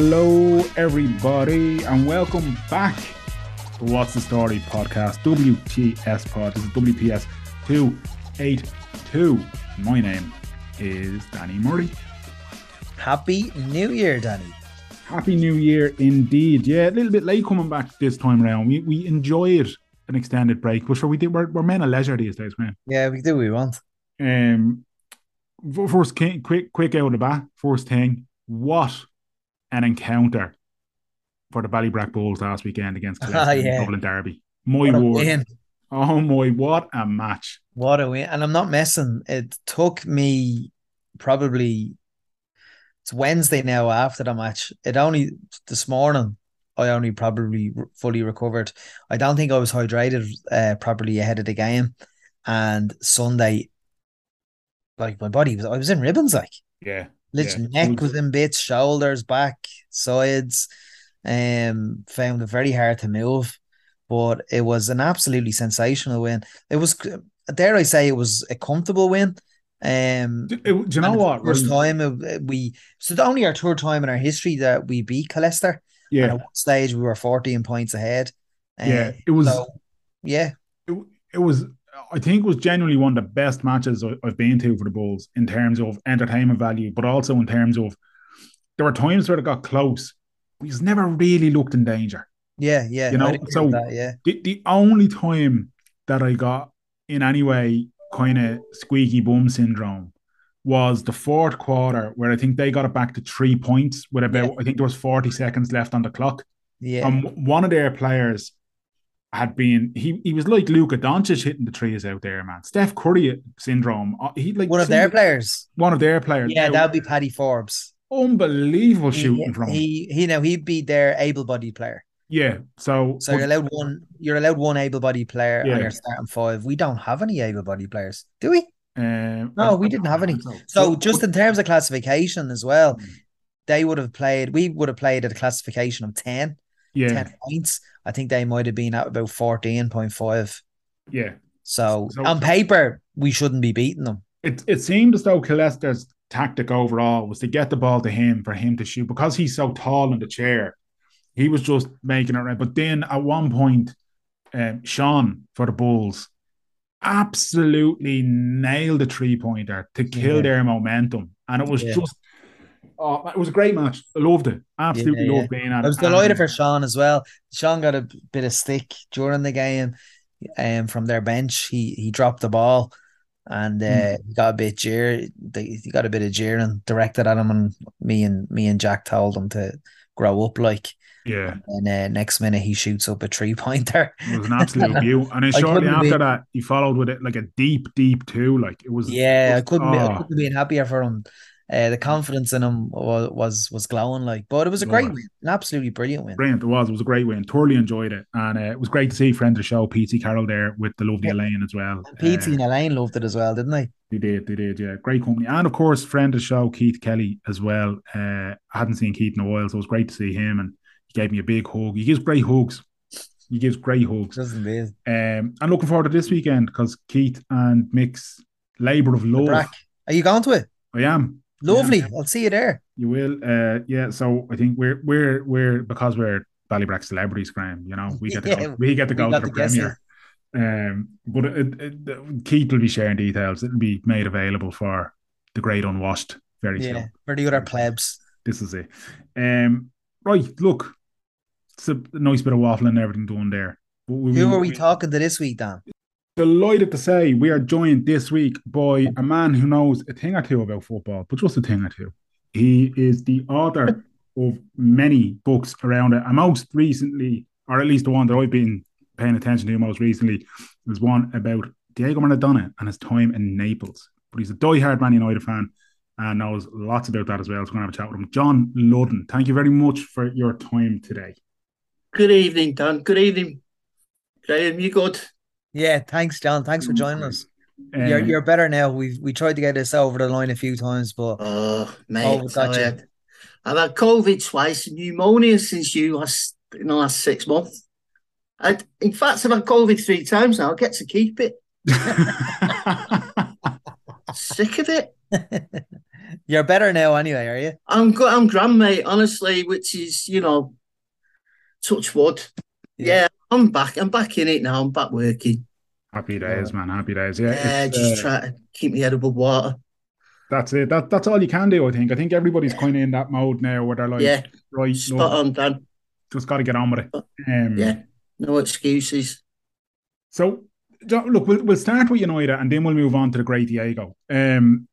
Hello, everybody, and welcome back to What's the Story podcast, WTS Pod. This is WTS 282. My name is Danny Murray. Happy New Year, Danny. Happy New Year indeed. Yeah, a little bit late coming back this time around. We we enjoyed an extended break, but sure we did. We're, we're men of leisure these days, man. Yeah, we do what we want. Um, first, quick, quick out of the bat. First thing, what an encounter for the Ballybrack Bulls last weekend against Ah, yeah. Dublin Derby. My word. Oh my, what a match. What a win. And I'm not messing. It took me probably it's Wednesday now after the match. It only this morning I only probably fully recovered. I don't think I was hydrated uh, properly ahead of the game. And Sunday, like my body was I was in ribbons like Yeah. Literally, Yeah. neck was in bits, shoulders, back, sides. Um, found it very hard to move, but it was an absolutely sensational win. It was, dare I say, it was a comfortable win. Um, Do, do you know and what? First time it- we, so the only our third time in our history that we beat Killester. And Yeah. at one stage we were 14 points ahead. Yeah. Uh, It was, so, yeah, it, it was, I think it was genuinely one of the best matches I've been to for the Bulls in terms of entertainment value, but also in terms of there were times where it got close. We just never really looked in danger. yeah, yeah. You know, so- that, yeah. The, the only time that I got in any way kind of squeaky bum syndrome was the fourth quarter where I think they got it back to three points with about Yeah. I think there was 40 seconds left on the clock. Yeah. And one of their players had been he he was like Luka Doncic hitting the trees out there, man. Steph Curry syndrome. Uh, He like One of their players. one of their players. Yeah, that would be Paddy Forbes. unbelievable He- shooting from him. He, he, know he'd be their able-bodied player. Yeah. So, So you're allowed one. You're allowed one able-bodied player Yeah. on your starting five. We don't have any able-bodied players, do we? um, No, I- we I didn't have any. So, So just in terms of classification as well, Mm. they would have played. We would have played at a classification of 10, yeah, 10 points. I think they might have been at about fourteen point five. yeah. So, So- on paper, we shouldn't be beating them. it, it seemed as though Killester's tactic overall was to get the ball to him for him to shoot because he's so tall in the chair. He was just making it right. But then at one point, um, Sean for the Bulls absolutely nailed a three pointer to kill Yeah. their momentum. And it was Yeah. just, oh, it was a great match. I loved it. Absolutely Yeah, loved being at it. I was And- delighted for Sean as well. Sean got a bit of stick during the game, um, from their bench. He he dropped the ball, and uh, he got a bit jeer. They he got a bit of jeering directed at him, and me and me and Jack told him to grow up. Like, Yeah, and uh, next minute he shoots up a three pointer. it was an absolute view. And then shortly after be- that, he followed with it like a deep, deep two. Like it was. Yeah, I it was- couldn't be, I oh. couldn't be happier for him. Uh, the confidence in him was was, was glowing. Like, but it was a great win, an absolutely brilliant win. Brilliant. It was. It was a great win. Thoroughly enjoyed it. And uh, it was great to see friend of the show, PT Carroll, there with the lovely Yeah. Elaine as well. PT Uh, and Elaine loved it as well, didn't they? they did. They did. Yeah. Great company. And of course, friend of the show, Keith Kelly as well. Uh, I hadn't seen Keith in a while, so it was great to see him. And he gave me a big hug. He gives great hugs. He gives great hugs. Doesn't it? Um, I'm looking forward to this weekend because Keith and Mick's Labour of Love. Are you going to it? I am. Lovely. I'll see you there. You will. Uh, yeah. So I think we're we're we're because we're Ballybrack celebrities, Graham. You know, we get to Yeah, go, we get to we go to the premiere. Um, but it, it, Keith will be sharing details. It'll be made available for the great unwashed very Yeah, soon. for the other plebs. This is it. Um, right. Look, it's a nice bit of waffling and everything done there. But we, Who are we talking to this week, Dan? Delighted to say we are joined this week by a man who knows a thing or two about football, but just a thing or two. He is the author of many books around it, and most recently, or at least the one that I've been paying attention to most recently, is one about Diego Maradona and his time in Naples. But he's a die-hard Man United fan and knows lots about that as well. So we're going to have a chat with him. John Ludden, thank you very much for your time today. Good evening, Dan. Good evening. Graham, you good? Yeah, thanks, John. Thanks for joining us. You're Um, you're better now. We've we tried to get this over the line a few times, but Oh, mate. Oh, got I you. had, I've had COVID twice and pneumonia since you last in the last six months. I, in fact, I've had COVID three times now. I get to keep it. Sick of it. You're better now, anyway, are you? I'm good. I'm grand, mate. Honestly, which is you know, touch wood. Yeah. yeah. I'm back. I'm back in it now. I'm back working. Happy days, man. Happy days. Yeah. Yeah, just uh, try to keep my head above water. That's it. That that's all you can do. I think. I think everybody's kind of in that mode now where they're like, yeah, right, spot look, on, Dan. Just got to get on with it. Um, yeah, no excuses. So, look, we'll, we'll start with United and then we'll move on to the great Diego. Um,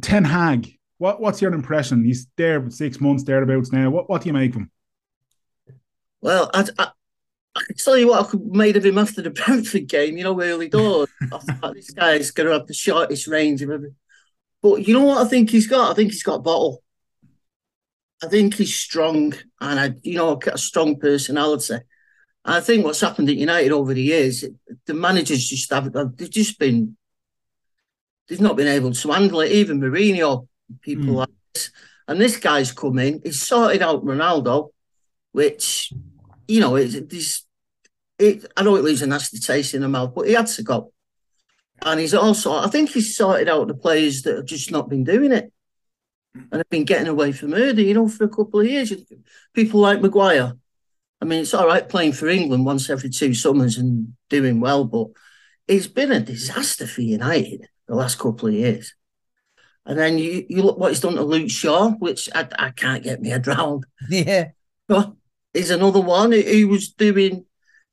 Ten Hag, what what's your impression? He's there six months thereabouts now. What what do you make of him? Well, I, I, I can tell you what I made of him after the Brentford game. You know, early doors. I thought this guy's going to have the shortest range of everything. But you know what I think he's got? I think he's got a bottle. I think he's strong and I, you know, a strong personality. And I think what's happened at United over the years, the managers just have they've just been they've not been able to handle it. Even Mourinho, people mm. like this. And this guy's come in, he's sorted out Ronaldo, which, you know, it's, it's it, I know it leaves a nasty taste in the mouth, but he had to go. And he's also, I think he's sorted out the players that have just not been doing it and have been getting away from murder, you know, for a couple of years. People like Maguire. I mean, it's all right playing for England once every two summers and doing well, but it's been a disaster for United the last couple of years. And then you, you look what he's done to Luke Shaw, which I, I can't get me head around. Yeah. But he's another one who was doing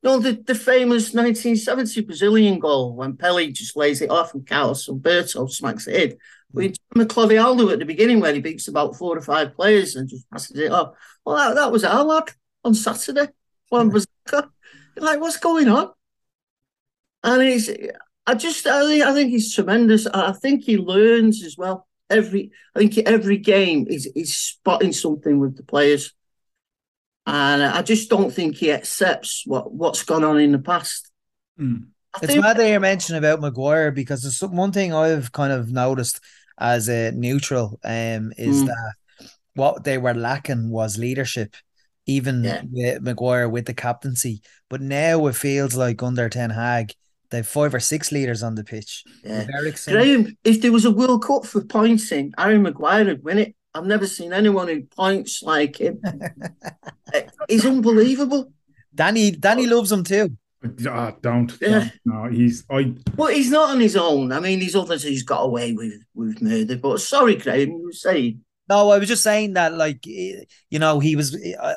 no, the, the famous 1970 Brazilian goal when Pele just lays it off and Carlos Alberto smacks it in. Hmm. We Clodoaldo at the beginning where he beats about four or five players and just passes it off. Well, that, that was our lad on Saturday. One was hmm. like, what's going on? And he's, I just, I think, I think he's tremendous. I think he learns as well. Every, I think every game is is spotting something with the players. And I just don't think he accepts what, what's gone on in the past. Mm. It's think- mad that you mentioned about Maguire because there's one thing I've kind of noticed as a neutral um, is mm. that what they were lacking was leadership, even yeah. with Maguire with the captaincy. But now it feels like under Ten Hag, they've five or six leaders on the pitch. Yeah. Graham, if there was a World Cup for pointing, Aaron Maguire would win it. I've never seen anyone who points like him. he's unbelievable. Danny, Danny loves him too. Uh, don't. Yeah. No, he's I. Well, he's not on his own. I mean, these others he's got away with with murder. But sorry, Graham, you were saying. No, I was just saying that, like, you know, he was. Uh,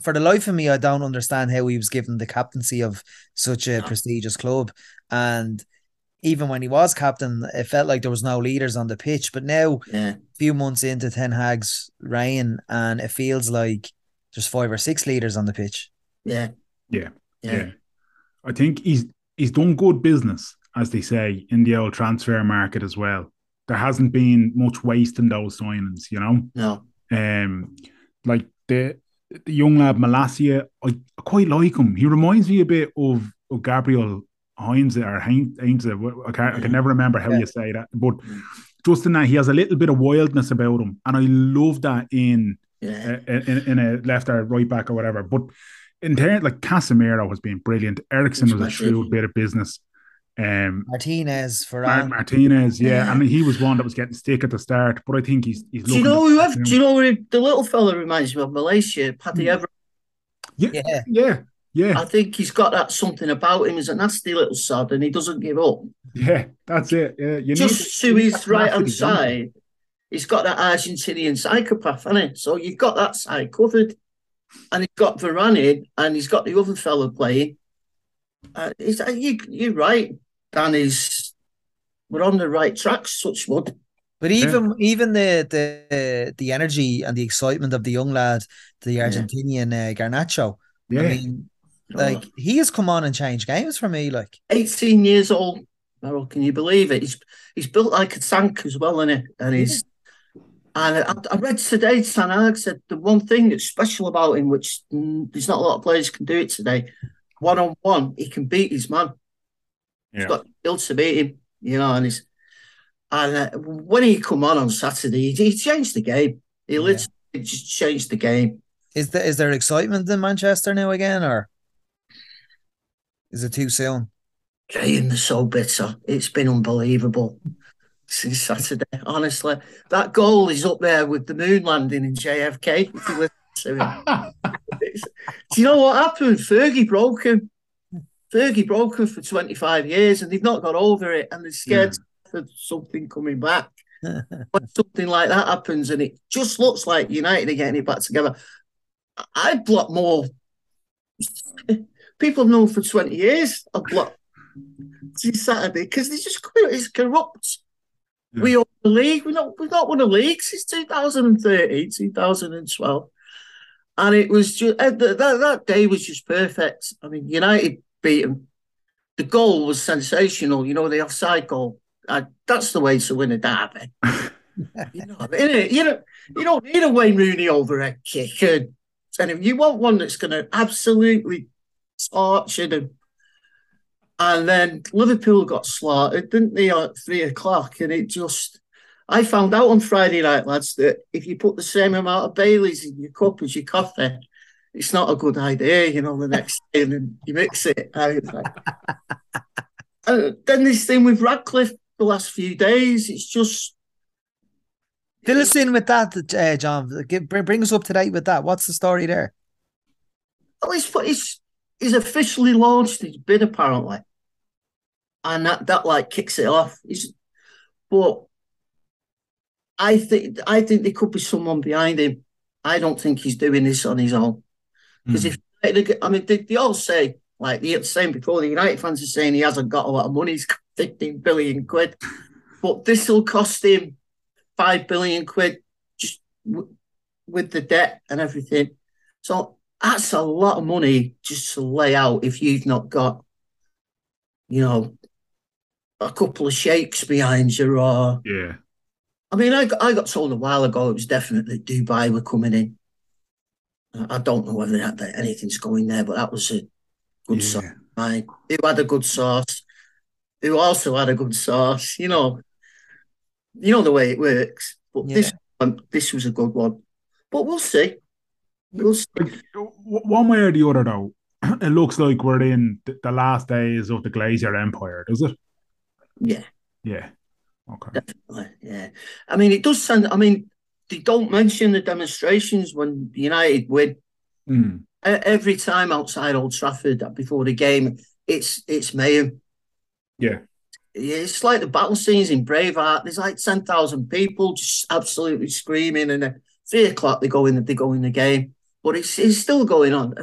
for the life of me, I don't understand how he was given the captaincy of such a prestigious club, and even when he was captain, it felt like there was no leaders on the pitch. But now, yeah. A few months into Ten Hag's reign, and it feels like there's five or six leaders on the pitch. Yeah. Yeah. Yeah. yeah. I think he's he's done good business, as they say, in the old transfer market as well. There hasn't been much waste in those signings, you know? No. Um like the the young lad Malacia, I, I quite like him. He reminds me a bit of, of Gabriel Heinz or Heinz, Heinz I, can I can never remember how yeah. you say that, but mm. Just in that he has a little bit of wildness about him, and I love that in yeah. uh, in, in a left or right back or whatever. But in terms like Casemiro has been brilliant. Eriksen was a shrewd bit of business. Um, Martinez for Mar- Martinez, yeah. yeah. I mean he was one that was getting stick at the start, but I think he's he's. Do you know who? Have, do you know who the little fella reminds me of Malacia, Patrice mm. Everett? Yeah, yeah, yeah, yeah. I think he's got that something about him. He's a nasty little sod, and he doesn't give up. Yeah, that's it. Yeah, you just to his right hand side, he's got that Argentinian psychopath, hasn't he? So you've got that side covered, and he's got Varane, and he's got the other fella playing. Uh, is that, you, you're right, Dan. Is we're on the right track, such wood. But even yeah. even the the the energy and the excitement of the young lad, the Argentinian yeah. uh, Garnacho. Yeah. I mean, like he has come on and changed games for me. Like 18 years old. Merrill, can you believe it? He's he's built like a tank as well, isn't he? And he's yeah. and I, I, read today Ten Hag said the one thing that's special about him, which mm, there's not a lot of players can do it today, one on one, he can beat his man. Yeah. He's got skill to beat him, you know, and he's and uh, when he come on on Saturday, he, he changed the game. He yeah. literally just changed the game. Is there is there excitement in Manchester now again, or? Is it too soon? Graham, they're so bitter. It's been unbelievable. since Saturday. Honestly, that goal is up there with the moon landing in JFK. If you listen to it, do you know what happened? Fergie broke him. Fergie broke him for 25 years, and they've not got over it, and they're scared yeah. of something coming back. when something like that happens, and it just looks like United are getting it back together, I'd block more. People have known for 20 years. I'd block Saturday because they just it's corrupt. Yeah. We won the league. We not we've not won a league since 2013, 2012. And it was just uh, that, that day was just perfect. I mean, United beat them. The goal was sensational. You know, the offside goal. Uh, that's the way to win a derby. you know, I mean, you know, you don't need a Wayne Rooney overhead kick, uh, and, and you want one that's going to absolutely torture them and then Liverpool got slaughtered, didn't they, at three o'clock? And it just, I found out on Friday night, lads, that if you put the same amount of Baileys in your cup as your coffee, it's not a good idea, you know, the next day, and you mix it. and then this thing with Radcliffe the last few days, it's just. Fill us in with that, uh, John. Bring us up to date with that. What's the story there? Well, it's, it's, he's officially launched his bid, apparently and that that like kicks it off. He's, but I think I think there could be someone behind him. I don't think he's doing this on his own because mm. if I mean they, they, all say like the same before the United fans are saying he hasn't got a lot of money. He's got fifteen billion quid, but this will cost him five billion quid just w- with the debt and everything. So that's a lot of money just to lay out if you've not got, you know, a couple of shakes behind you, or yeah. I mean, I got, I got told a while ago it was definitely Dubai were coming in. I don't know whether that, that anything's going there, but that was a good yeah. source. Right? Who had a good source? Who also had a good source? You know, you know the way it works. But yeah. this one, this was a good one. But we'll see. We'll. One way or the other, though, it looks like we're in the last days of the Glazer Empire, does it? Yeah. Yeah. Okay. Definitely. Yeah. I mean, it does sound. I mean, they don't mention the demonstrations when United win. Mm. Every time outside Old Trafford before the game, it's it's mayhem. Yeah. It's like the battle scenes in Braveheart. There's like ten thousand people just absolutely screaming, and at three o'clock they go in. They go in the game, but it's it's still going on.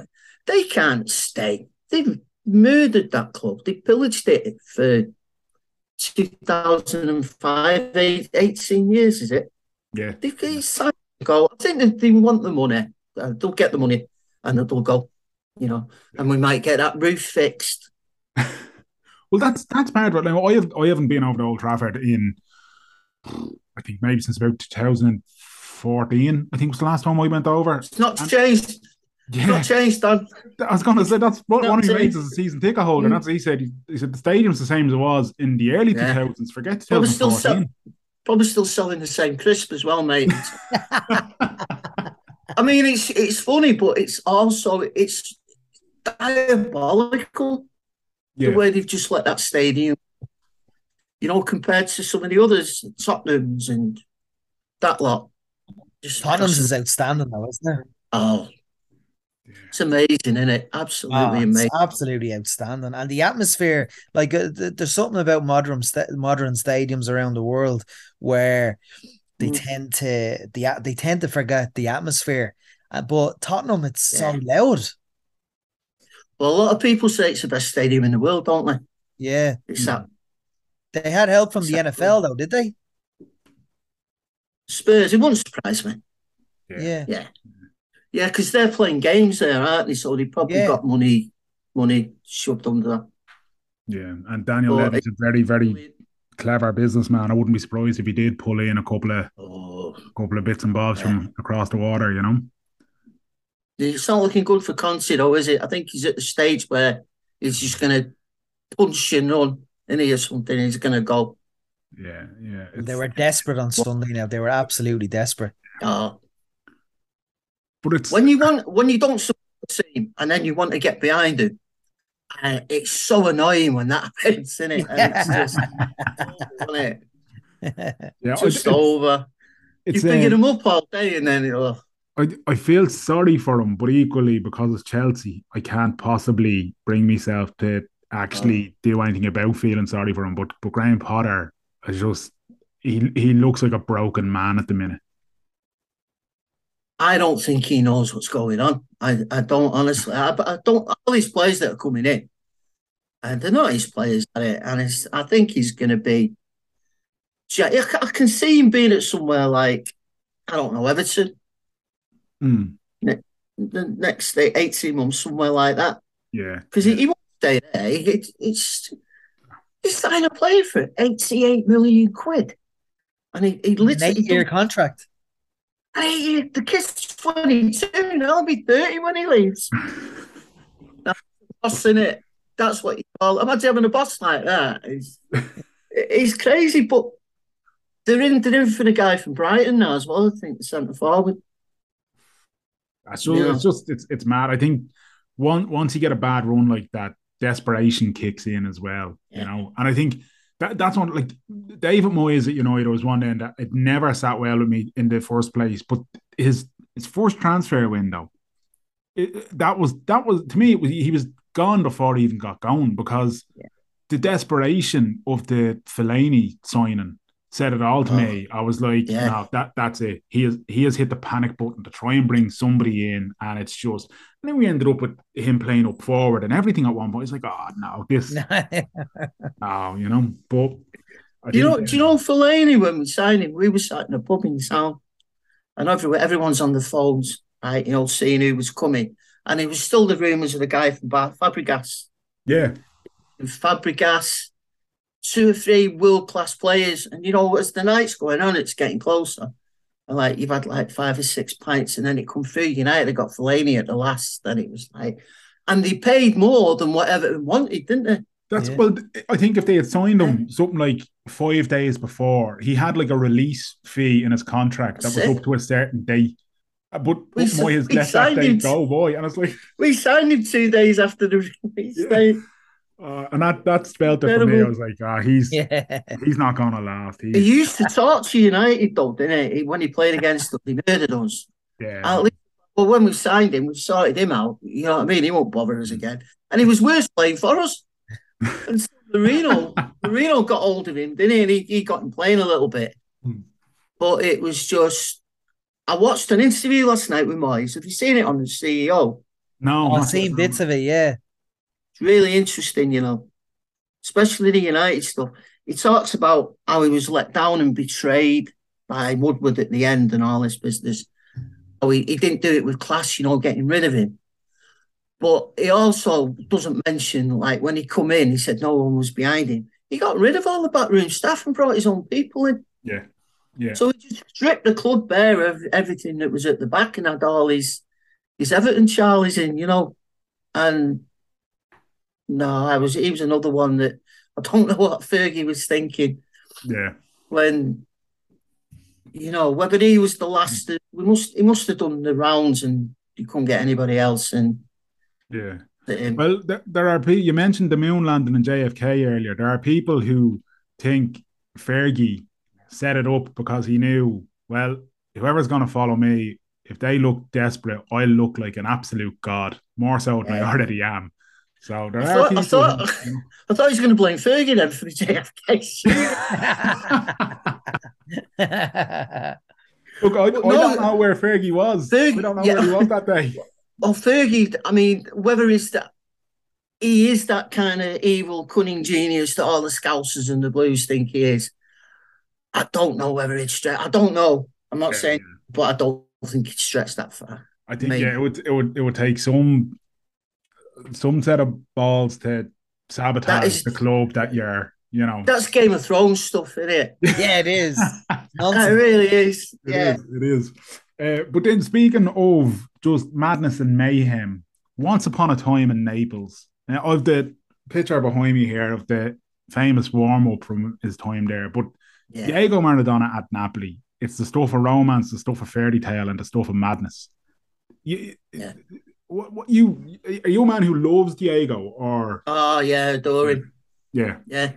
They can't stay. They've murdered that club. They pillaged it for 2005, 18 years, is it? Yeah. They, they signed go. I think they want the money. Uh, they'll get the money and they'll go, you know, and we might get that roof fixed. well, that's that's bad. Right now, I have I haven't been over to Old Trafford in, I think maybe since about 2014. I think was the last time I went over. It's not and, changed. Yeah. Not changed, Dan. I was going to say that's what one of your mates is a season ticket holder. Mm. That's what he said. He, he, said the stadium's the same as it was in the early two thousands. Forget 2014. Probably still, sell, probably still selling the same crisp as well, mate. I mean, it's it's funny, but it's also it's diabolical yeah. the way they've just let that stadium. You know, compared to some of the others, Tottenham's and that lot. Just Tottenham's is outstanding, though, isn't it? Oh, it's amazing, isn't it? Absolutely oh, amazing. Absolutely outstanding. And the atmosphere, like uh, th- there's something about modern st- modern stadiums around the world where they mm. tend to the they tend to forget the atmosphere. Uh, but Tottenham, it's yeah. so loud. Well, a lot of people say it's the best stadium in the world, don't they? Yeah, it's that. They had help from the NFL, though, did they? Spurs. It wouldn't surprise me. Yeah. Yeah. Yeah, because they're playing games there, aren't they? So they probably yeah. got money, money shoved under that. Yeah, and Daniel but Levy's a very, very clever businessman. I wouldn't be surprised if he did pull in a couple of, oh, couple of bits and bobs yeah. from across the water. You know, it's not looking good for Conte, though, is it? I think he's at the stage where he's just going to punch and run, and he or something. He's going to go. Yeah, yeah. They were desperate on Sunday. Now they were absolutely desperate. Oh, but it's when you want when you don't support the team and then you want to get behind it. Uh, it's so annoying when that happens, isn't it? And it's just, it? Yeah, just I- over. You're it's, picking um, him up all day, and then oh, I, I feel sorry for him, but equally because it's Chelsea, I can't possibly bring myself to actually do anything about feeling sorry for him. But but Graham Potter is just he he looks like a broken man at the minute. I don't think he knows what's going on. I, I don't honestly. I, I don't. All these players that are coming in, and they're not his players, are they? and it's, I think he's going to be. I can see him being at somewhere like I don't know Everton Mm, the next uh, eighteen months, somewhere like that. yeah, because he, he won't stay there. It, it's he's signed a player for eighty-eight million quid, and he, he An literally eight-year contract. and he, the kid's twenty-two, and he'll be thirty when he leaves. That's boss in it. That's what you call. Imagine having a boss like that. He's, he's crazy, but they're in. They're in for the guy from Brighton now as well. I think the centre forward. That's just, Yeah. it's just it's it's mad. I think one once you get a bad run like that, desperation kicks in as well. You know, and I think that that's one like David Moyes at United was one end that it never sat well with me in the first place, but his his first transfer window, it, that was that was to me it was, he was gone before he even got going because Yeah. the desperation of the Fellaini signing said it all to Oh. me. I was like, Yeah. no, that that's it. He has he has hit the panic button to try and bring somebody in, and it's just. And then we ended up with him playing up forward and everything at one point. It's like, oh no, this, oh, you know. But you know? Do you know Fellaini when we signed him? We were sat in a pub in town, and everywhere everyone's on the phones, right? You know, seeing who was coming, and it was still the rumours of the guy from Bar- Fabregas. Yeah, Fabregas, two or three world class players, and you know, as the night's going on, it's getting closer. And like you've had like five or six pints, and then it come through. United have got Fellaini at the last. Then it was like, and they paid more than what Everton wanted, didn't they? that's Yeah. well. I think if they had signed him something like five days before, he had like a release fee in his contract that was it. up to a certain date. Uh, But, but We s- Moyes we let that signed him- go, boy, and it's like, We signed him two days after the release Yeah. date. Uh, and that that spelled it for me. I was like, ah, he's yeah. he's not gonna last. He used to talk to United though, didn't he? When he played against us, he murdered us. yeah, At least, well, when we signed him, we sorted him out. You know what I mean? He won't bother us again. And he was worse playing for us. And so Mourinho, Mourinho got hold of him, didn't he? And he, he got him playing a little bit. Hmm. But it was just. I watched an interview last night with Moyes. Have you seen it on the CEO? no, I've seen bits of it, yeah. It's really interesting, you know, especially the United stuff. He talks about how he was let down and betrayed by Woodward at the end and all this business. Oh, he, he didn't do it with class, you know, getting rid of him. But he also doesn't mention, like, when he come in, he said no one was behind him. He got rid of all the backroom staff and brought his own people in. yeah, yeah. So he just stripped the club bare of everything that was at the back and had all his his Everton Charlies in, you know. And no, I was he was another one that I don't know what Fergie was thinking yeah. when you know whether he was the last. We must he must have done the rounds and you couldn't get anybody else and. Yeah. Well, there, there are people, you mentioned the moon landing and JFK earlier. There are people who think Fergie set it up because he knew, well, whoever's going to follow me, if they look desperate, I'll look like an absolute god, more so than I already am. So there I are thought- I thought- who- you know. I thought he was going to blame Fergie then for the JFK. Look, I, I No, don't know where Fergie was. Fergie- I don't know yeah. where he was that day. Well, Fergie, I mean, whether it's that he is that kind of evil, cunning genius that all the Scousers and the Blues think he is, I don't know whether it's stretched. I don't know. I'm not Yeah, saying, but I don't think it's stretched that far. I think Maybe. yeah, it would it would it would take some some set of balls to sabotage That is- the club that you're, you know. That's Game of Thrones stuff, isn't it? yeah, it is. It really is. It yeah. is, It is. Uh, but then, speaking of just madness and mayhem, once upon a time in Naples, now I've the picture behind me here of the famous warm up from his time there. But Yeah. Diego Maradona at Napoli, it's the stuff of romance, the stuff of fairy tale, and the stuff of madness. You, Yeah. What, what you are you a man who loves Diego or Oh, yeah, adore him. yeah? Yeah.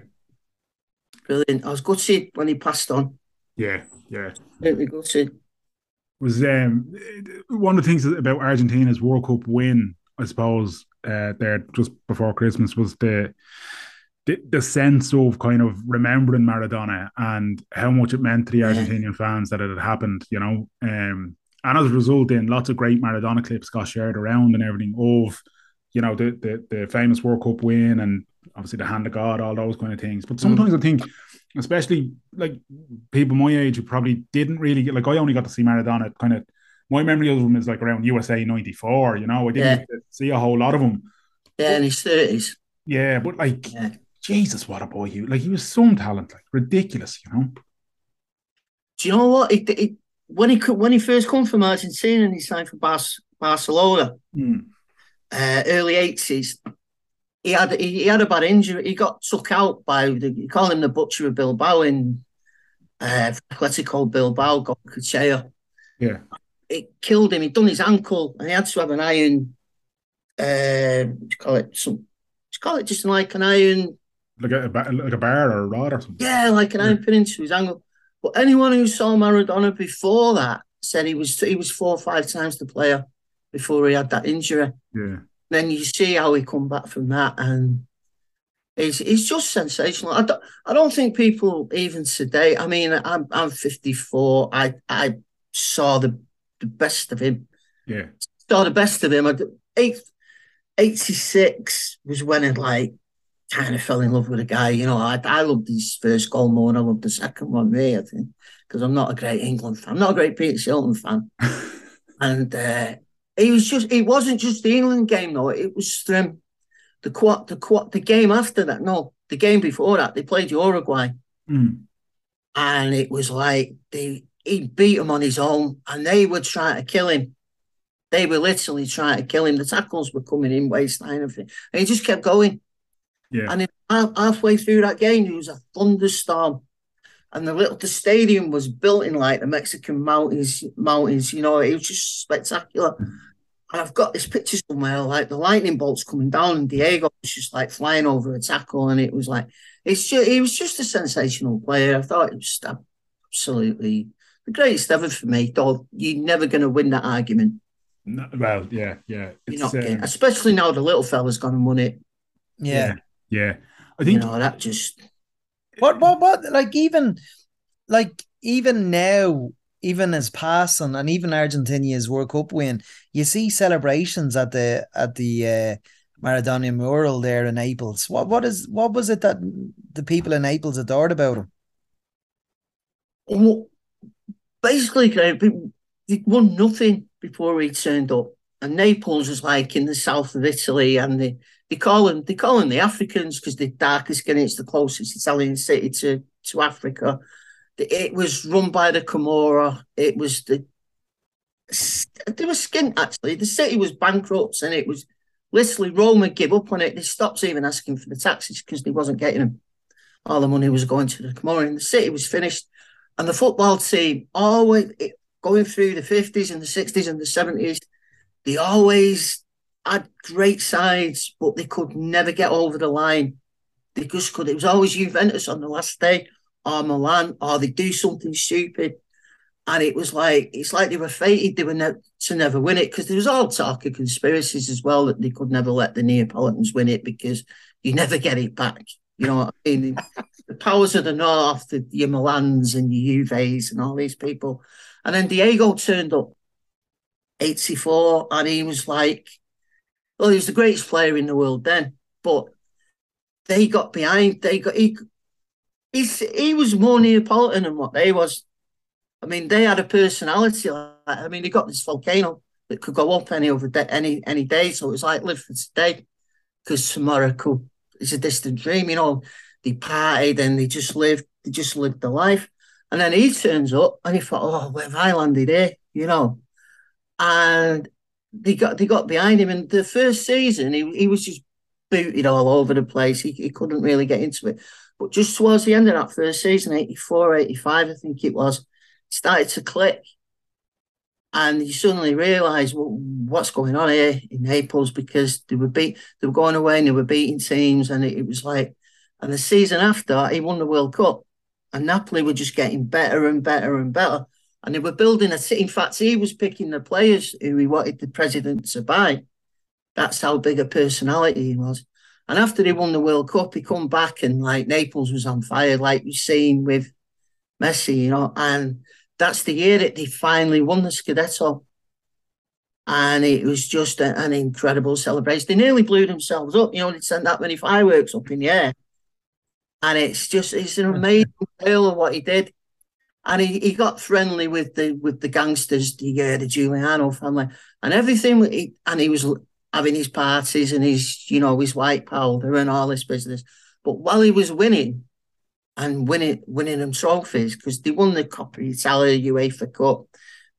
brilliant. I was gutted when he passed on. Yeah, yeah. Absolutely gutted. Was um one of the things about Argentina's World Cup win, I suppose, uh, there just before Christmas was the, the the sense of kind of remembering Maradona and how much it meant to the Argentinian fans that it had happened, you know. Um, and as a result, in lots of great Maradona clips got shared around and everything of, you know, the the, the famous World Cup win and obviously the hand of God, all those kind of things. But sometimes mm. I think, especially like people my age who probably didn't really get like I only got to see Maradona kind of my memory of him is like around USA '94. You know, I didn't yeah. see a whole lot of him. Yeah, in his thirties. Yeah, but like, yeah. Jesus, what a boy he like. He was some talent, like ridiculous. You know. Do you know what? It, it, when he when he first come from Argentina and he signed for Bar- Barcelona, mm. uh, early eighties, he had he, he, had a bad injury. He got took out by the you call him the butcher of Bilbao in uh, Atletico Bilbao, got Cuchillo. Yeah, it killed him. He'd done his ankle, and he had to have an iron. Uh, call it? Some, you call it just like an iron, like a like a bar or a rod or something. Yeah, like an iron pin into his ankle. But anyone who saw Maradona before that said he was he was four or five times the player before he had that injury. Yeah. Then you see how he come back from that, and it's it's just sensational. I don't I don't think people even today. I mean, I'm I'm 54. I I saw the the best of him. Yeah. Saw the best of him. I, eight, 86 was when it like kind of fell in love with the guy. You know, I, I loved his first goal more than I loved the second one, me, I think, because I'm not a great England fan. I'm not a great Peter Shilton fan. and uh, he was just, it wasn't just the England game, though. It was um, the, quad, the, quad, the game after that. No, the game before that, they played Uruguay. Mm. And it was like, they, he beat him on his own and they were trying to kill him. They were literally trying to kill him. The tackles were coming in waistline and he just kept going. Yeah. And halfway through that game, there was a thunderstorm. And the little the stadium was built in like the Mexican mountains, mountains, you know, it was just spectacular. And I've got this picture somewhere, like the lightning bolts coming down, and Diego was just like flying over a tackle, and it was like it's just he was just a sensational player. I thought it was absolutely the greatest ever for me. Though you're never going to win that argument. No, well, yeah, yeah. You're not getting, um, especially now the little fella's gone and won it. Yeah. yeah, yeah. I think you know that just what, what, what? Like even, like even now, even as passing and even Argentina's World Cup win, you see celebrations at the at the uh, Maradona mural there in Naples. What what is what was it that the people in Naples adored about him? Well, basically, he won nothing before he turned up. And Naples was like in the south of Italy, and they, they call them they call them the Africans because they're skin. It's the closest Italian city to to Africa. It was run by the Camorra. It was the they were skint actually. The city was bankrupt, and it was literally Roma give up on it. They stopped even asking for the taxes because they wasn't getting them. All the money was going to the Camorra, and the city was finished. And the football team always going through the 50s and the 60s and the 70s, they always had great sides, but they could never get over the line. They just could. It was always Juventus on the last day, or Milan, or they do something stupid. And it was like it's like they were fated they were ne- to never win it because there was all talk of conspiracies as well that they could never let the Neapolitans win it because you never get it back. You know what I mean? the powers of the north, the, your Milans and your Juves and all these people. And then Diego turned up 84 and he was like, well, he was the greatest player in the world then, but they got behind, they got, he, he was more Neapolitan than what they was. I mean, they had a personality. Like, I mean, they got this volcano that could go up any other day, any any day. So it was like live for today, because tomorrow could it's a distant dream. You know, they partied and they just lived, they just lived the life. And then he turns up and he thought, oh, where have I landed here? You know. And they got they got behind him. And the first season, he, he was just booted all over the place. He, he couldn't really get into it. But just towards the end of that first season, 84, 85, I think it was, started to click. And you suddenly realise well, what's going on here in Naples because they were beat, they were going away and they were beating teams, and it, it was like And the season after, he won the World Cup. And Napoli were just getting better and better and better. And they were building a In fact, he was picking the players who he wanted the president to buy. That's how big a personality he was. And after he won the World Cup, he come back and like Naples was on fire, like we've seen with Messi, you know. And that's the year that they finally won the Scudetto. And it was just a, an incredible celebration. They nearly blew themselves up, you know, they sent that many fireworks up in the air. And it's just it's an amazing tale of what he did. And he, he got friendly with the with the gangsters, the uh, the Giuliano family, and everything. He, and he was having his parties and his, you know, his white powder and all this business. But while he was winning and winning winning them trophies, because they won the Coppa Italia UEFA Cup,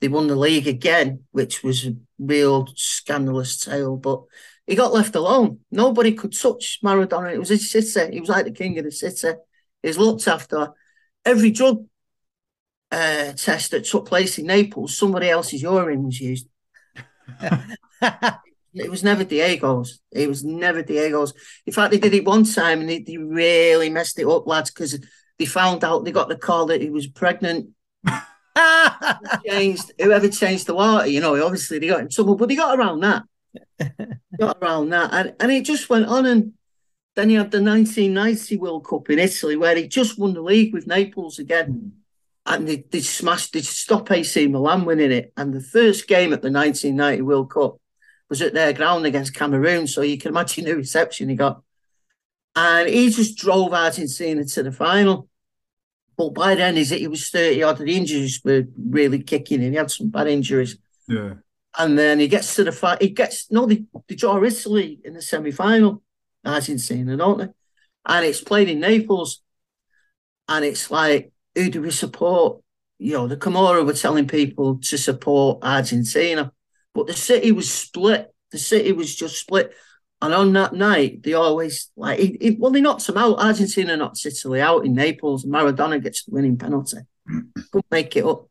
they won the league again, which was a real scandalous tale. But he got left alone. Nobody could touch Maradona. It was his city. He was like the king of the city. He was looked after. Every drug uh, test that took place in Naples, somebody else's urine was used. it was never Diego's. It was never Diego's. In fact, they did it one time and they, they really messed it up, lads, because they found out they got the call that he was pregnant. changed whoever changed the water, you know, obviously they got in trouble, but they got around that. got around that. And, and it just went on and then he had the 1990 World Cup in Italy where he just won the league with Naples again. And they, they smashed, they stopped AC Milan winning it. And the first game at the 1990 World Cup was at their ground against Cameroon. So you can imagine the reception he got. And he just drove Argentina to the final. But by then, he was 30 odd. The injuries were really kicking in. He had some bad injuries. Yeah. And then he gets to the fight. He gets, no, they, they draw Italy in the semi final, Argentina, don't they? And it's played in Naples. And it's like, who do we support? You know, the Camorra were telling people to support Argentina. But the city was split. The city was just split. And on that night, they always like he, he, well, they knocked him out. Argentina knocked Italy out in Naples. Maradona gets the winning penalty. Mm. Couldn't make it up.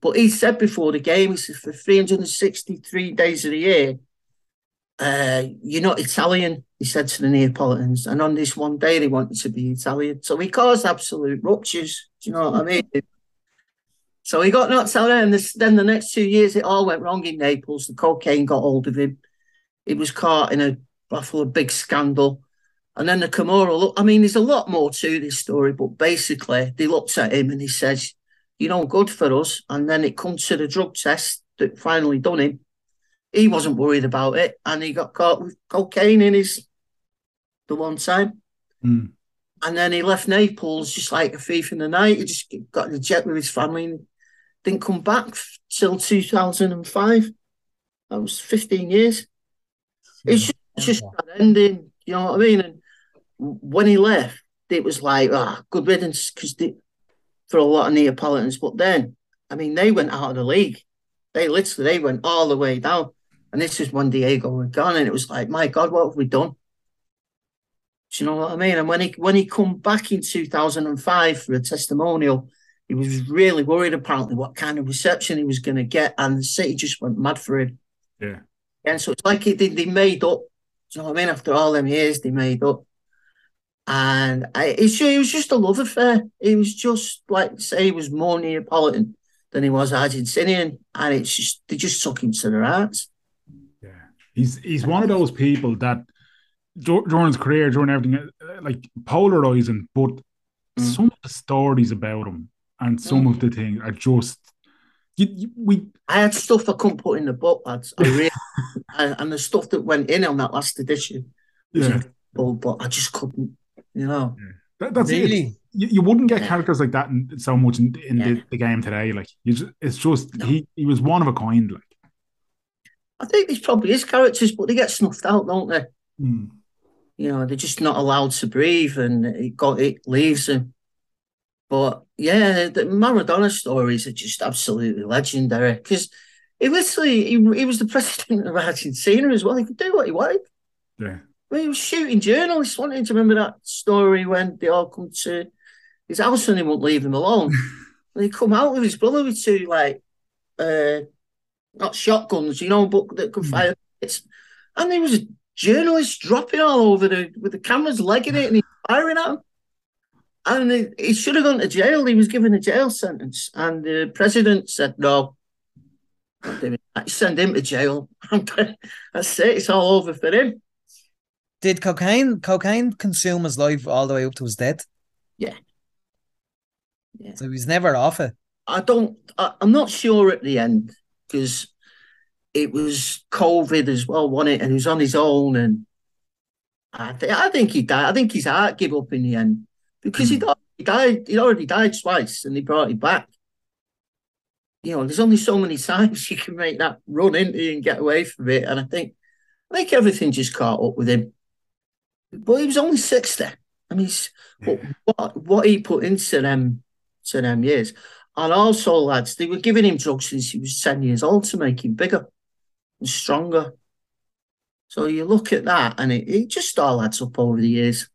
But he said before the game, he said for 363 days of the year, uh, you're not Italian, he said to the Neapolitans. And on this one day, they wanted to be Italian. So he caused absolute ruptures. Do you know what I mean? So he got knocked out, and this, then the next two years it all went wrong in Naples. The cocaine got hold of him. He was caught in a baffle a big scandal. And then the Camorra, look, I mean, there's a lot more to this story, but basically they looked at him and he says, you know, good for us. And then it comes to the drug test that finally done him. He wasn't worried about it, and he got caught with cocaine in his the one time. Mm. And then he left Naples just like a thief in the night. He just got in a jet with his family and didn't come back till 2005. That was 15 years. It's just, just an ending, you know what I mean? And when he left, it was like, ah, oh, good riddance because for a lot of Neapolitans. But then, I mean, they went out of the league. They literally they went all the way down. And this is when Diego had gone, and it was like, my God, what have we done? Do you know what I mean? And when he when he come back in 2005 for a testimonial, he was really worried apparently what kind of reception he was going to get, and the city just went mad for him. Yeah. And so it's like he, they, they made up. Do you know what I mean? After all them years, they made up. And I, it's, it was just a love affair. He was just like say he was more Neapolitan than he was Argentinian, and it's just they just took him to their hearts. He's he's one of those people that during his career, during everything, uh, like polarizing, but mm. some of the stories about him and some mm. of the things are just you, you, we. I had stuff I couldn't put in the book, lads. I really, and, and, the stuff that went in on that last edition, yeah. but I just couldn't, you know. Yeah. That, that's really. It. You, you wouldn't get yeah. characters like that in, so much in, in yeah. the, the, game today. Like you, just, it's just no. he he was one of a kind. Like I think there's probably his characters, but they get snuffed out, don't they? Mm. You know, they're just not allowed to breathe, and it got it leaves them. But yeah, the Maradona stories are just absolutely legendary because he literally he, he was the president of Argentina as well. He could do what he wanted. Yeah. I mean, he was shooting journalists. Wanting to remember that story when they all come to his house and he won't leave them alone. and he come out with his brother with two like uh not shotguns, you know, but that could hmm. fire. Mm. And there was journalists dropping all over the with the cameras legging it and he's firing at him. And he, he should have gone to jail. He was given a jail sentence, and the president said no. not doing that. Send him to jail. That's it. It's all over for him. Did cocaine cocaine consume his life all the way up to his death? Yeah. Yeah. So he was never off it. I don't. I, I'm not sure at the end because it was COVID as well, wasn't it? And he was on his own, and I, th- I think he died. I think his heart gave up in the end because he, hmm. died, he died. He already died twice, and they brought him back. You know, there's only so many times you can make that run into you and get away from it, and I think, I think everything just caught up with him. But he was only sixty. I mean, Yeah. what what he put into them to them years. And also, lads, they were giving him drugs since he was 10 years old to make him bigger and stronger. So you look at that and it, it just all adds up over the years.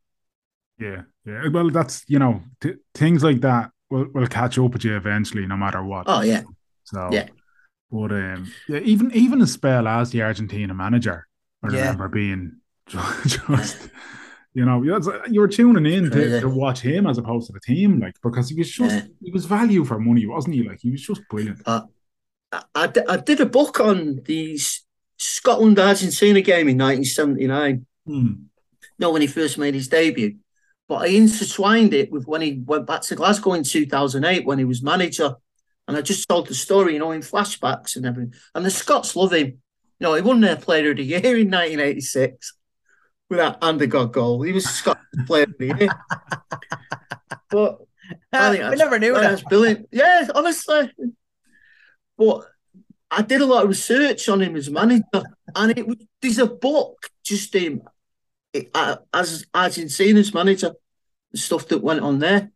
Yeah, yeah. Well, that's you know t- things like that will will catch up with you eventually, no matter what. Oh, yeah. So Yeah. But um, yeah, even even a spell as the Argentina manager, I Yeah. remember being just you know you was- you were tuning in to, to watch him as opposed to the team, like because he was just Yeah. he was value for money, wasn't he? Like he was just brilliant. I, I, I did a book on the Scotland Argentina game in 1979. Hmm. know, when he first made his debut. But I intertwined it with when he went back to Glasgow in 2008 when he was manager. And I just told the story, you know, in flashbacks and everything. And the Scots love him. You know, he won their player of the year in 1986 with that underdog goal. He was Scots player of the year. But I think that's- never knew that. that's brilliant. Yeah, honestly. But I did a lot of research on him as manager, and it was there's a book just him uh, as Argentina's manager, the stuff that went on there.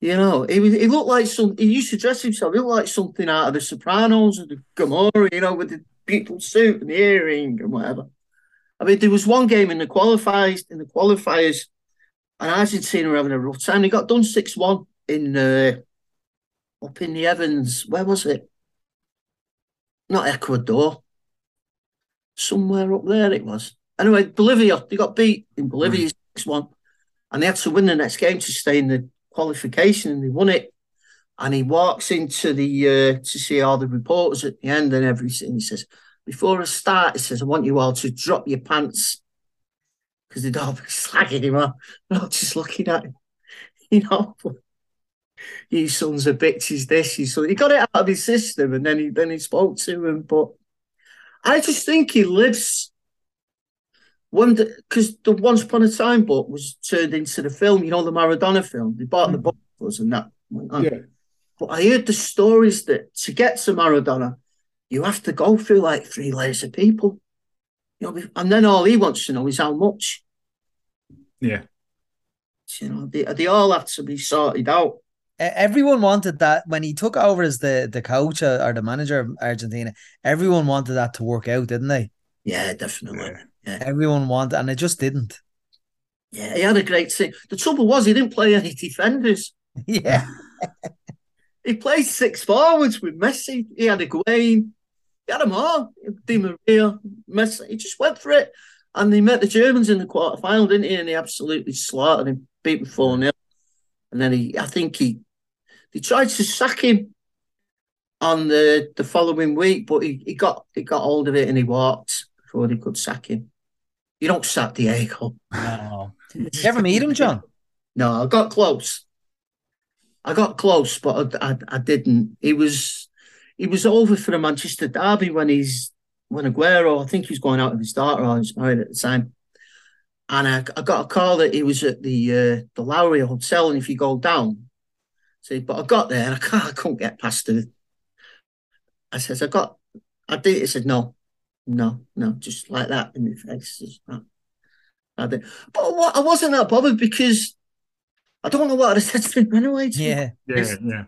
You know, he was he looked like some. He used to dress himself. He looked like something out of The Sopranos or the Gomorrah. You know, with the beautiful suit and the earring and whatever. I mean, there was one game in the qualifiers in the qualifiers, and Argentina were having a rough time. They got done six one in uh, up in the Andes. Where was it? Not Ecuador. Somewhere up there it was. Anyway, Bolivia. They got beat in Bolivia six one, and they had to win the next game to stay in the qualification, and they won it. And he walks into the uh, to see all the reporters at the end and everything. He says, "Before I start, he says, I want you all to drop your pants." Because they'd all be slagging him off. And I'm just looking at him, you know you sons of bitches, this, you son. He got it out of his system and then he then he spoke to him. But I just think he lives when because the, Once Upon a Time book was turned into the film, you know, the Maradona film. They bought the mm. book for us and that went on. Yeah. But I heard the stories that to get to Maradona, you have to go through like three layers of people. You know, and then all he wants to know is how much. Yeah. You know, they, they all have to be sorted out. Everyone wanted that when he took over as the, the coach uh, or the manager of Argentina. Everyone wanted that to work out, didn't they? Yeah, definitely. Yeah. Everyone wanted, and it just didn't. Yeah, he had a great team. The trouble was he didn't play any defenders. Yeah, He played six forwards with Messi. He had Higuain. Had them all. Di Maria, Messi. He just went for it. And he met the Germans in the quarter final, didn't he? And he absolutely slaughtered him, beat him 4 0. And then he, I think he, they tried to sack him on the, the following week, but he, he got he got hold of it and he walked before they could sack him. You don't sack Diego. no. Did you ever meet him, John? No, I got close. I got close, but I, I, I didn't. He was he was over for the Manchester derby when he's when Aguero. I think he was going out with his daughter. I was married at the time, and I, I got a call that he was at the uh, the Lowry Hotel, and if you go down, see, but I got there and I, can't, I couldn't get past it. I says I got, I did. He said no, no, no, just like that in the face. Just that. I did. But what, I wasn't that bothered because I don't know what I'd have said to him anyway. Yeah, Yeah. Yeah.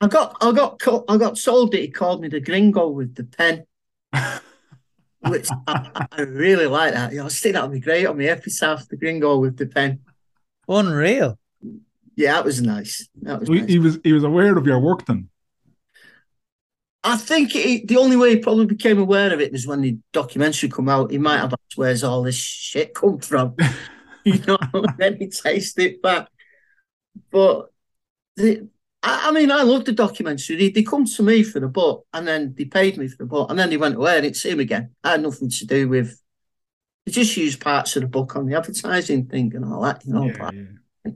I got I got I got told that he called me the gringo with the pen, which I, I- I really like that. You know, I think that would be great on my epitaph, the gringo with the pen. unreal. Yeah, that was nice. That was He, nice. he was he was aware of your work then. I think he, the only way he probably became aware of it was when the documentary come out. He might have asked, "Where's all this shit come from?" you know, and then he tasted it back. But the, I, I mean, I love the documentary. They, they come to me for the book, and then they paid me for the book, and then they went away. I didn't see him again. I had nothing to do with. They just used parts of the book on the advertising thing and all that, you know. Yeah, but- yeah.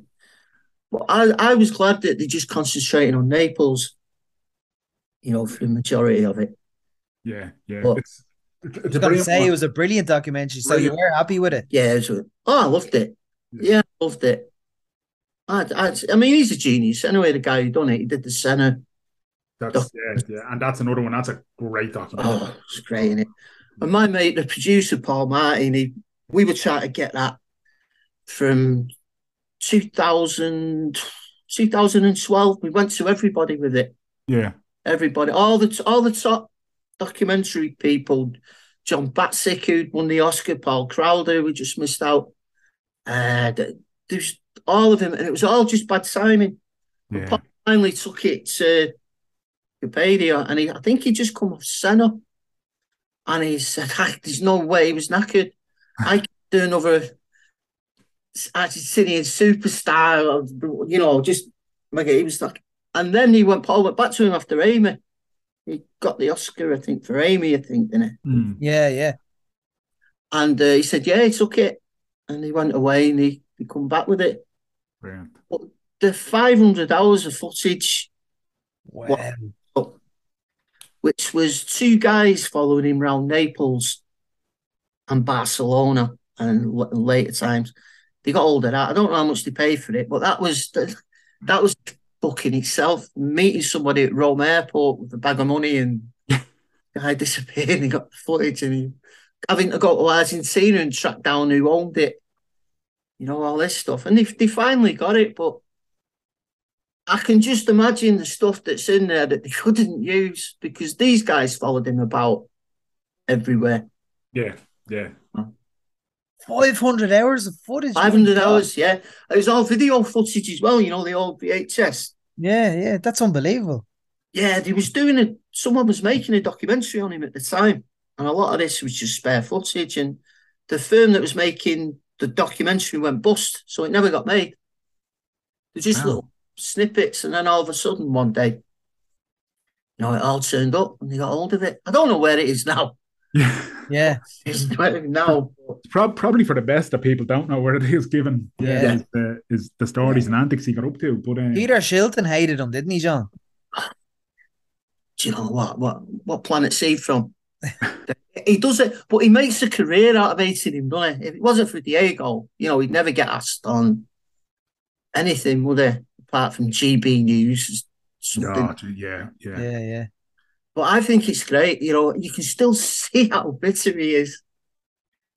but I, I was glad that they just concentrated on Naples, you know, for the majority of it. Yeah, yeah. Well, it's, it's, I was going to say one. it was a brilliant documentary, so you were happy with it. Yeah, it was, oh, I loved it. Yeah. Yeah, I loved it. I, I, I mean, he's a genius. Anyway, the guy who done it, he did the Senna. That's yeah, yeah, and that's another one. That's a great documentary. Oh, it's great, is And my mate, the producer, Paul Martin, he, we were trying to get that from 2000, 2012. We went to everybody with it. Yeah, everybody, all the all the top documentary people, John Battsek, who won the Oscar, Paul Crowder, we just missed out. Uh, there's all of them, and it was all just bad timing. yeah, Paul finally took it to Kapadia, and he, I think he just come off Senna, and he said, "Ah, "There's no way he was knackered. I could do another Argentinian superstar, or, you know, just like he was like." And then he went. Paul went back to him after Amy. He got the Oscar, I think, for Amy. I think, didn't he? Mm. Yeah, yeah. And uh, he said, "Yeah, he took it," and he went away and he he come back with it. Brilliant. The 500 hours of footage Wow. which was two guys following him around Naples and Barcelona and later times. They got hold of that. I don't know how much they paid for it, but that was the, that was booking itself. Meeting somebody at Rome Airport with a bag of money and guy disappeared and he got the footage and he, having to go to Argentina and track down who owned it. You know, all this stuff. And they, they finally got it, but I can just imagine the stuff that's in there that they couldn't use because these guys followed him about everywhere. Yeah, yeah, 500 hours of footage. 500 hours, yeah. It was all video footage as well, you know, the old VHS. Yeah, yeah. That's unbelievable. Yeah, he was doing it. Someone was making a documentary on him at the time. And a lot of this was just spare footage. And the firm that was making the documentary went bust. So it never got made. They're just Wow. little snippets. And then all of a sudden, one day, you know, it all turned up and they got hold of it. I don't know where it is now. yeah. Yeah. It's now. but probably for the best that people don't know where it is, given Yeah. is, the, is the stories and antics he got up to. But uh, Peter Shilton hated him, didn't he, John? do you know what? What what planet's he from? He does it, but he makes a career out of hating him, doesn't he? If it wasn't for Diego, you know, he'd never get asked on anything, would he? Apart from GB News, something. oh, yeah, yeah, Yeah, yeah. But I think it's great. You know, you can still see how bitter he is.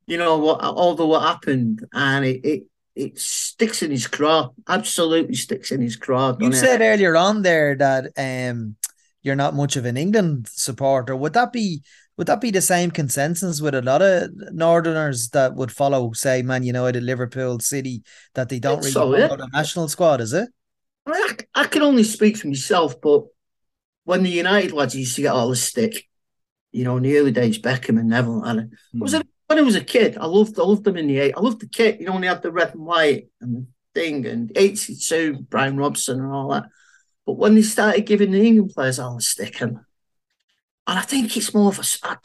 You know what? Over what happened, and it it, it sticks in his craw. Absolutely sticks in his craw. You it? said earlier on there that um you're not much of an England supporter. Would that be would that be the same consensus with a lot of Northerners that would follow, say, Man United, Liverpool, City, that they don't really So, yeah. the national squad, is it? I, mean, I, I can only speak for myself, but when the United lads used to get all the stick, you know, in the early days, Beckham and Neville, and it was it, hmm. when I was a kid, I loved I loved them in the eight. I loved the kit, you know, when they had the red and white and the thing and 82, Brian Robson and all that. But when they started giving the England players all the stick, and, and I think it's more of a, how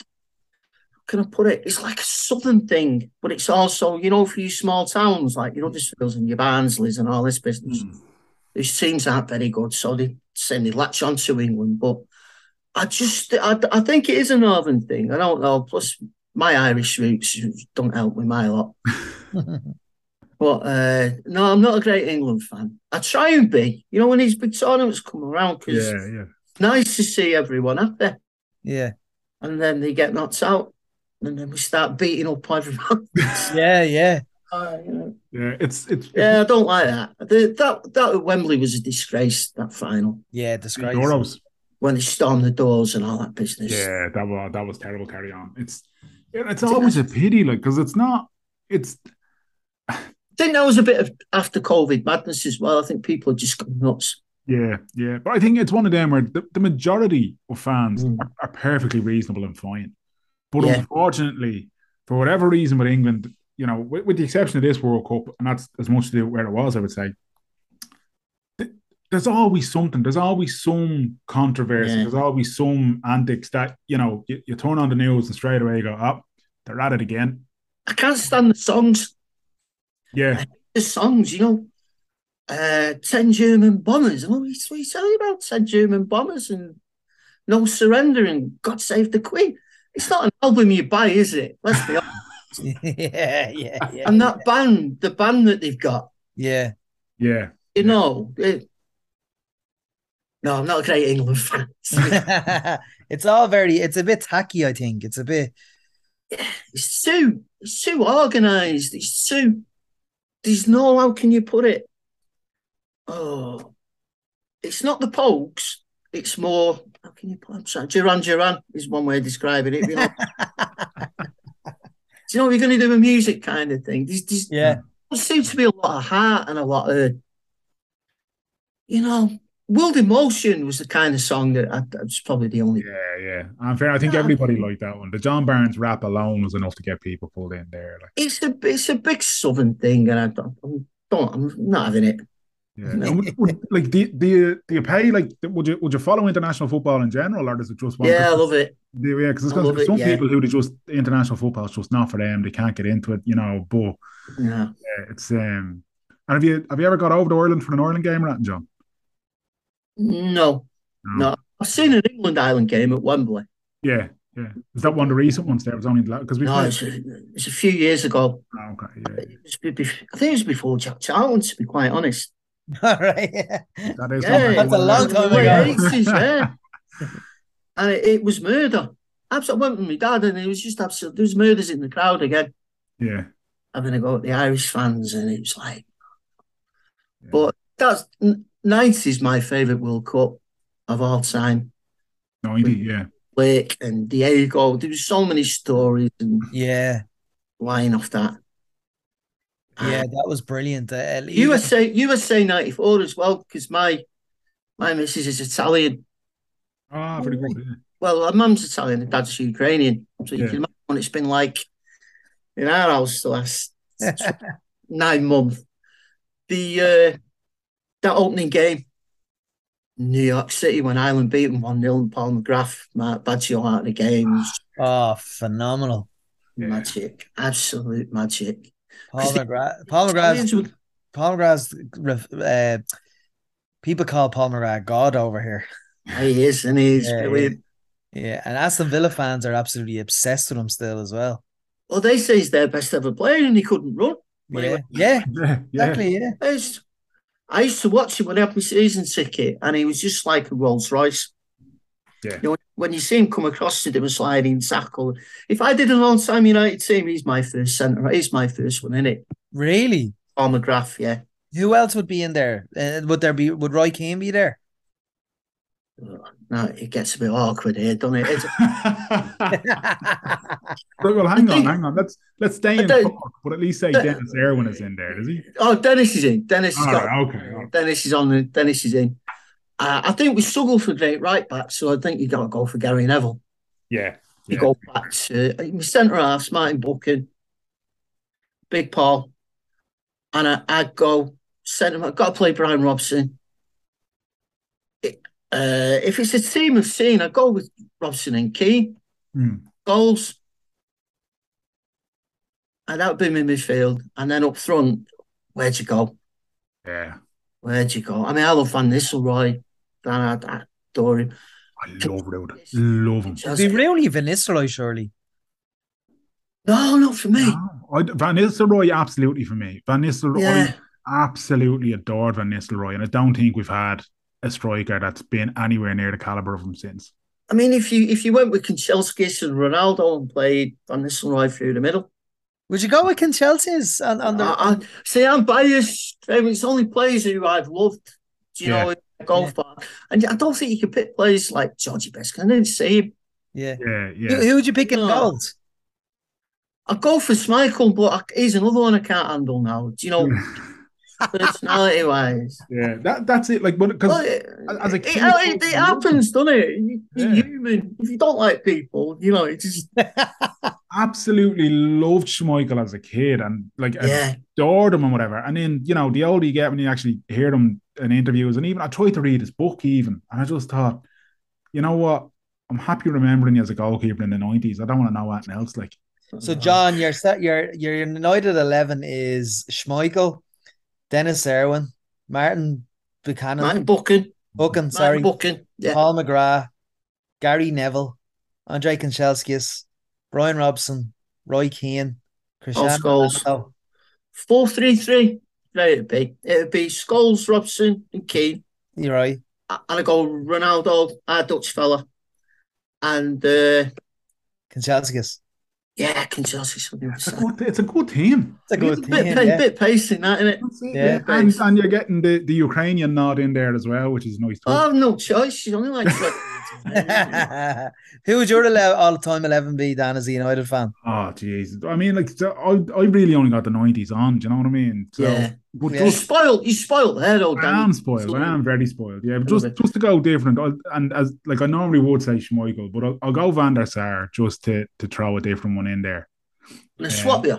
can I put it? It's like a southern thing, but it's also, you know, for you small towns like your Huddersfields and your Barnsleys and all this business Mm. his teams aren't very good, so they send they latch on to England. But I just, I, I think it is a northern thing. I don't know. Plus, my Irish roots don't help with my lot. But uh, no, I'm not a great England fan. I try and be. You know, when these big tournaments come around, because yeah, yeah. nice to see everyone happy, yeah. and then they get knocked out, and then we start beating up everyone. Yeah, yeah. Uh, you know. Yeah, it's it's, Yeah, I don't like that. The, that that at Wembley was a disgrace. That final Yeah, it's disgrace. Euros. when they stormed the doors and all that business. Yeah, that was that was terrible. Carry on. It's it's always a pity, like because it's not. It's I think that was a bit of after COVID madness as well. I think people had just gone nuts. Yeah, yeah. But I think it's one of them where the, the majority of fans Mm. are, are perfectly reasonable and fine. But Yeah. unfortunately, for whatever reason with England, you know, with, with the exception of this World Cup, and that's as much to do where it was, I would say, th- there's always something. There's always some controversy. Yeah. There's always some antics that, you know, you, you turn on the news and straight away you go, oh, they're at it again. I can't stand the songs. Yeah. The songs, you know. Uh, 10 German bombers. And what are you you telling about 10 German bombers and no surrender and God save the Queen? It's not an album you buy, is it? Let's be honest. yeah, yeah, yeah. And that band, the band that they've got, yeah. Yeah. you know. It, no, I'm not a great England fan. it's all very it's a bit tacky, I think. It's a bit It's too, it's too organised. It's too, there's no, how can you put it? Oh, it's not the Pokes. It's more, how can you put I'm sorry, Duran Duran is one way of describing it. You know, Do you know, we're going to do a music kind of thing. There's, there's, yeah. there seems to be a lot of heart and a lot of, you know, World in Motion was the kind of song that I, was probably the only. Yeah, yeah. And fair, I think Yeah. everybody liked that one. The John Barnes rap alone was enough to get people pulled in there. Like, It's a it's a big southern thing, and I don't, I'm, don't I'm not having it. Yeah. And would, would, like, do, you- do you do you pay like would you would you follow international football in general, or does it just one? Yeah, I love it. Do- yeah, because I love it, some yeah. people who they just international football is just not for them. They can't get into it, you know. But Yeah. yeah, it's um. And have you have you ever got over to Ireland for an Ireland game, or anything, John? No, no. I've seen an England Ireland game at Wembley. Yeah, yeah. Was that one of the recent ones? There it was only because we No, played. it's a, it's a few years ago. Oh, okay, yeah, It was be- be- I think it was before Jack Charlton, to be quite honest. All right. Yeah. that is Yeah, That's a long time ago. 80s, yeah. and it, it was murder. Absolutely, I went with my dad, and it was just absolute. There was murders in the crowd again, Yeah, having a go at the Irish fans, and it was like. Yeah. But that's nineties my favourite World Cup of all time. ninety. Yeah, Blake and Diego. There was so many stories and Yeah. lying off that. Yeah, that was brilliant. Uh, USA USA ninety four as well because my my missus is Italian. ah, very good. Yeah. Well, her mum's Italian and dad's Ukrainian, so you Yeah. can imagine what it's been like in our house the last nine months. The uh, that opening game, New York City when Ireland beat them one 0 Paul McGrath, Mark Baggio out of the game, was oh, phenomenal. Yeah. magic, absolute magic. Paul 'Cause the McGrath. Paul Italians Paul McGrath's uh, people call Paul McGrath God over here. He is, and he's Yeah, brilliant. Yeah, and Aston Villa fans are absolutely obsessed with him still as well. Well, they say he's their best ever player, and he couldn't run. Yeah, went- yeah, Yeah, yeah. exactly. Yeah, I used, I used to watch him when he had my season ticket, and he was just like a Rolls Royce. Yeah. You know, when you see him come across to do a sliding tackle, if I did an all time United team, he's my first centre. He's my first one, isn't it? really. Paul McGrath, yeah. Who else would be in there? Uh, would there be? Would Roy Keane be there? No, it gets a bit awkward here, doesn't it? It's, well, hang I on, hang on. Let's let's stay in don't- talk, but at least say don't- Dennis Irwin is in there, is he? oh, Dennis is in. Dennis has All got. right, okay. all right. Dennis is on. the- Dennis is in. Uh, I think we struggle for great right back, so I think you got to go for Gary Neville. Yeah. You yeah. go back to centre half, Martin Buchan, Big Paul, and I, I'd go centre. I've got to play Brian Robson. It- uh, if it's a team of scene, I'd go with Robson and Keane. Hmm. Goals. And that would be my midfield. And then up front, where'd you go? Yeah. Where'd you go? I mean, I love Van Nistelrooy. Dan, I adore him. I love Ruud. Love him. Is he really Van Nistelrooy? Surely. No, not for me. No, I, Van Nistelrooy, absolutely for me. Van Nistelrooy, Yeah. absolutely adored Van Nistelrooy, and I don't think we've had a striker that's been anywhere near the caliber of him since. I mean, if you if you went with Kanchelskis and Ronaldo and played Van Nistelrooy through the middle, Would you go with Chelsea's And, on the? I, I, see, I'm biased. I mean, it's only players who I've loved. Do you Yeah. know, I go for, and I don't think you could pick players like Georgie Best. I didn't see him. yeah. Yeah, Who, yeah. who would you pick in No. goals? I go for Schmeichel, but I, he's another one I can't handle now. Do you know? personality wise. Yeah, that that's it. Like, because Well, it, as a kid, it, it happens, doesn't it? You, you're Yeah. human. If you don't like people, you know, it just absolutely loved Schmeichel as a kid and like yeah. adored him and whatever. And then, you know, the older you get when you actually hear him in interviews, and even I tried to read his book, even, and I just thought, you know what? I'm happy remembering you as a goalkeeper in the 90s. I don't want to know anything else. Like, So, John, your set, your your United eleven is Schmeichel, Dennis Irwin, Martin Buchanan, Martin Buchan, Buchan, sorry, Martin Buchan, yeah. Paul McGrath, Gary Neville, Andre Kanchelskis, Brian Robson, Roy Keane, Cristiano Scholes. Ronaldo. Four three three. Right, it'd be it'd be Scholes, Robson, and Keane, You're right. and I go Ronaldo, our Dutch fella, and uh, Kanchelskis. yeah, Kinsell's it's a good, it's a good team. It's a good bit, team. bit, yeah. bit pacing that, innit? That's it, Yeah. yeah. And, and you're getting the, the Ukrainian nod in there as well, which is nice. too. I have no choice. She's only like. Who would your all-time eleven be, Dan, as a United fan? Oh, jeez. I mean, like, so I, I really only got the 90s on. Do you know what I mean? So, Yeah. But Yeah. you just, spoiled. You spoiled there, though, I am spoiled. I am very spoiled. Yeah, but just bit. just to go different, I, and as like I normally would say Schmeichel, but I'll, I'll go Van der Sar just to to throw a different one in there. And I swap you.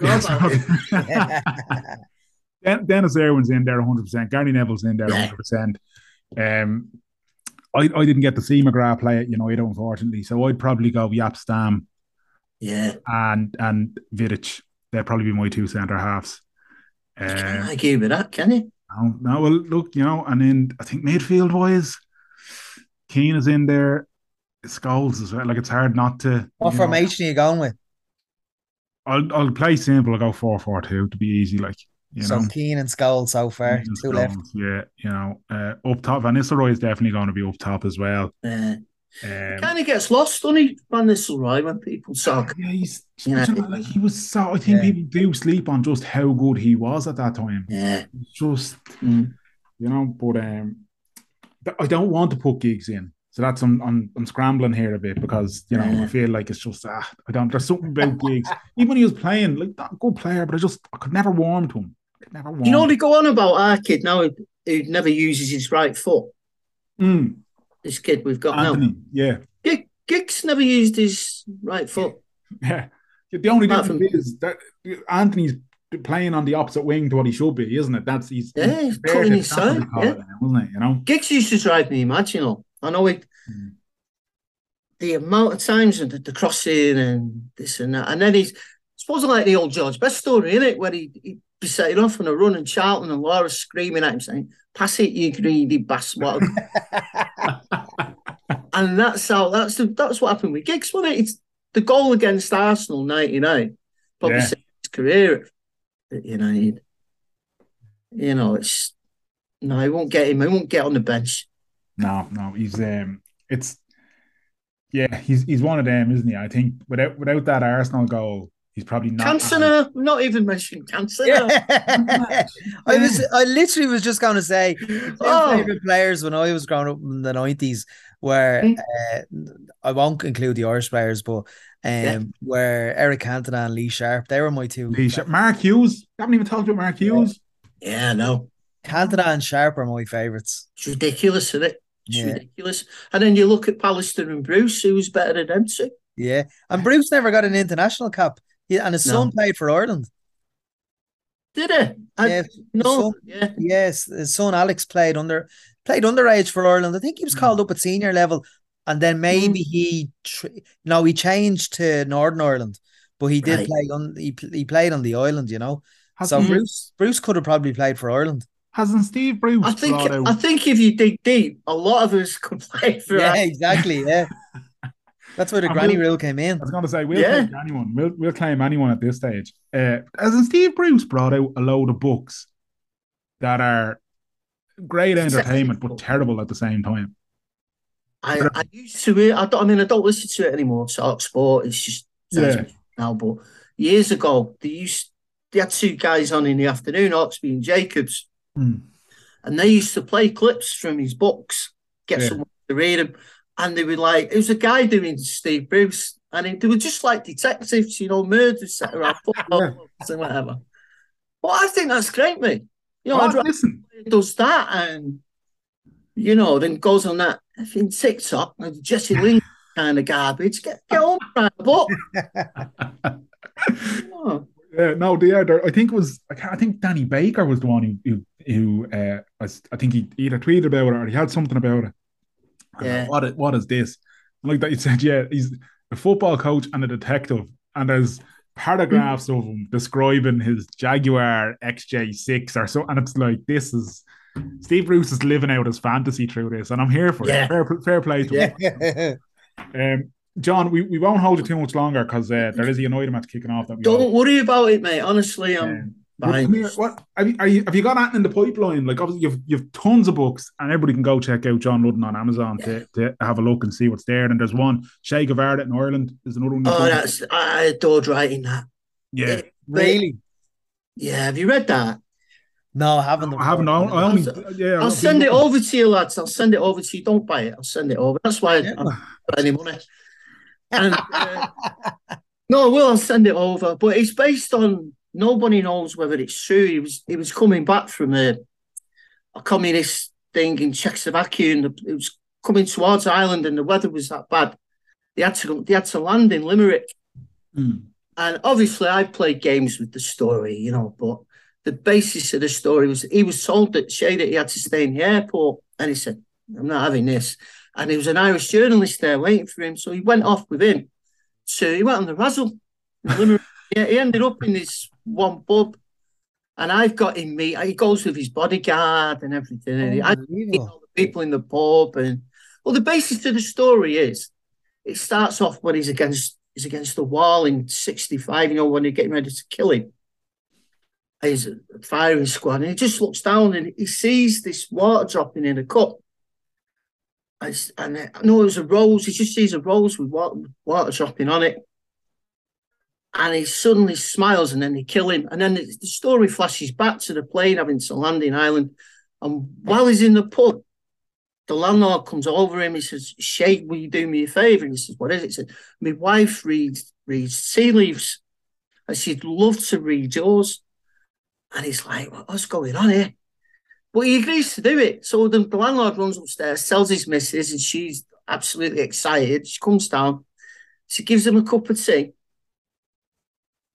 Yeah, Forgot it. so- Den- Dennis Irwin's in there 100%. Gary Neville's in there 100%. Um, I, I didn't get to see McGrath play at United, unfortunately. So I'd probably go Jaap Stam Yeah. and and Vidic. They'd probably be my two centre halves. You can't Um, argue with that, can you? no, no, well, look, you know, and then I think midfield wise, Keane is in there. Scholes as well. Like it's hard not to. what you know. formation are you going with? I'll I'll play simple. I'll go four four two to be easy. Like you so know. Keane and Skull so far, Keane and two left. Yeah, you know, uh, up top. Van Nistelrooy is definitely going to be up top as well. Yeah. Um, kind of gets lost, doesn't he, Van Nistelrooy, when people talk. yeah, he's Yeah. like he was so. I think Yeah. people do sleep on just how good he was at that time. Yeah. Just Mm. you know, but um, I don't want to put Giggs in. So that's I'm I'm, I'm scrambling here a bit because you know I feel like it's just ah I don't. There's something about Giggs. Even when he was playing, like not a good player, but I just I could never warm to him. Never warm. You know, they go on about our kid now who, who never uses his right foot. Mm, This kid we've got now. Yeah. Gig- Giggs never used his right foot. Yeah. The only Apart difference from- is that Antony's playing on the opposite wing to what he should be, isn't it? That's he's Yeah, he's cutting his side, yeah. now, wasn't it? You know? Giggs used to drive me mad, you know. I know it. Mm. The amount of times and the, the crossing and this and that. And then he's, supposed to like the old George Best story, innit? Where he, he'd be setting off on a run and Charlton and Laura screaming at him saying, Pass it, you greedy bastard. and that's how, that's the, that's what happened with Giggs, wasn't it? It's the goal against Arsenal 99. Probably Yeah. his career at United. You know, it's, no, he won't get him. He won't get on the bench. No, no, he's um it's yeah, he's he's one of them, isn't he? I think without without that Arsenal goal, he's probably not Cantona, not even mentioning Cantona. Yeah. I was I literally was just going to say two Oh. favorite players when I was growing up in the nineties where Mm. uh, I won't include the Irish players, but um Yeah. where Eric Cantona and Lee Sharpe, they were my two. Lee Sharpe- Mark Hughes. haven't even talked about Mark Hughes. Yeah, no. Cantona and Sharpe are my favourites. It's ridiculous, isn't it? It's Yeah. ridiculous. And then you look at Pallister and Bruce, who was better than them two. Yeah. And Bruce never got an international cap. He, and his son played for Ireland. Did it? I, Yeah. no. So- yeah. Yes, his son Alex played under played underage for Ireland. I think he was Mm. called up at senior level, and then maybe he tr- no he changed to Northern Ireland, but he did Right. play on he, he played on the island, you know. So Hasn't, Bruce Bruce could have probably played for Ireland. hasn't Steve Bruce I think out I think if you dig deep, a lot of us could play for Yeah, us. exactly. Yeah, that's where the And granny Will- rule came in. I was going to say we'll Yeah. claim anyone. We'll we'll claim anyone at this stage. Uh, hasn't Steve Bruce brought out a load of books that are great entertainment but terrible at the same time? I, I used to it. I don't. I mean, I don't listen to it anymore. Talk sport. It's just Yeah. now. But years ago, they used they had two guys on in the afternoon, Hawksbee and Jacobs, Hmm. and they used to play clips from his books, get Yeah. someone to read them, and they were like, it was a guy doing Steve Bruce, and they were just like detectives, you know, murders set around football Yeah. and whatever. Well, I think that's great, mate. You know, Oh, I'd rather listen, does that and you know, then goes on that in TikTok and Jesse Lingard kind of garbage. Get get on right up. Oh, Yeah, no, they are. they're- I think it was. I, can't, I think Danny Baker was the one who who, who uh, was, I think he either tweeted about it or he had something about it. Yeah. What i- what is this? And like that, you said, yeah, he's a football coach and a detective, and there's paragraphs of him describing his Jaguar XJ6 or so, and it's like this is. Steve Bruce is living out his fantasy through this, and I'm here for Yeah. it. Fair, fair play to him. Yeah. Um, John, we, we won't hold you too much longer because uh, there is a United match kicking off. That we don't worry about it, mate. Honestly, I'm um, but fine. come here, what have you, are you have you got that in the pipeline? Like obviously you've you've tons of books and everybody can go check out John Ludden on Amazon to, to have a look and see what's there. And there's one Che Guevara in Ireland. There's another one. Oh, that's I adored writing that. yeah. really? Yeah, have you read that? No, I haven't. I haven't. I I only yeah. I'll send it over to you, lads. I'll send it over to you. Don't buy it. I'll send it over. That's why I Yeah. haven't got any money. And uh, no, I will. I'll send it over. But it's based on nobody knows whether it's true. He was he was coming back from a a communist thing in Czechoslovakia, and it was coming towards Ireland, and the weather was that bad. They had to they had to land in Limerick. Mm. And obviously, I played games with the story, you know, but the basis of the story was he was told that Che that he had to stay in the airport, and he said, "I'm not having this." And there was an Irish journalist there waiting for him, so he went off with him. So he went on the razzle. in Limerick. yeah, he ended up in this one pub, and I've got him meet. He goes with his bodyguard and everything. And I meet all the people in the pub, and well, the basis to the story is it starts off when he's against he's against the wall in '65. You know, when they're getting ready to kill him. He's a firing squad, and he just looks down and he sees this water dropping in a cup. And And uh, no, it was a rose. He just sees a rose with water, water dropping on it. And he suddenly smiles, and then they kill him. And then the story flashes back to the plane having to land in Ireland. And while he's in the pub, the landlord comes over him. He says, "Che, will you do me a favour?" And he says, "What is it?" He said, "My wife reads reads tea leaves, and she'd love to read yours." And he's like, "What's going on here?" But he agrees to do it. So the, the landlord runs upstairs, tells his missus, and she's absolutely excited. She comes down, she gives him a cup of tea,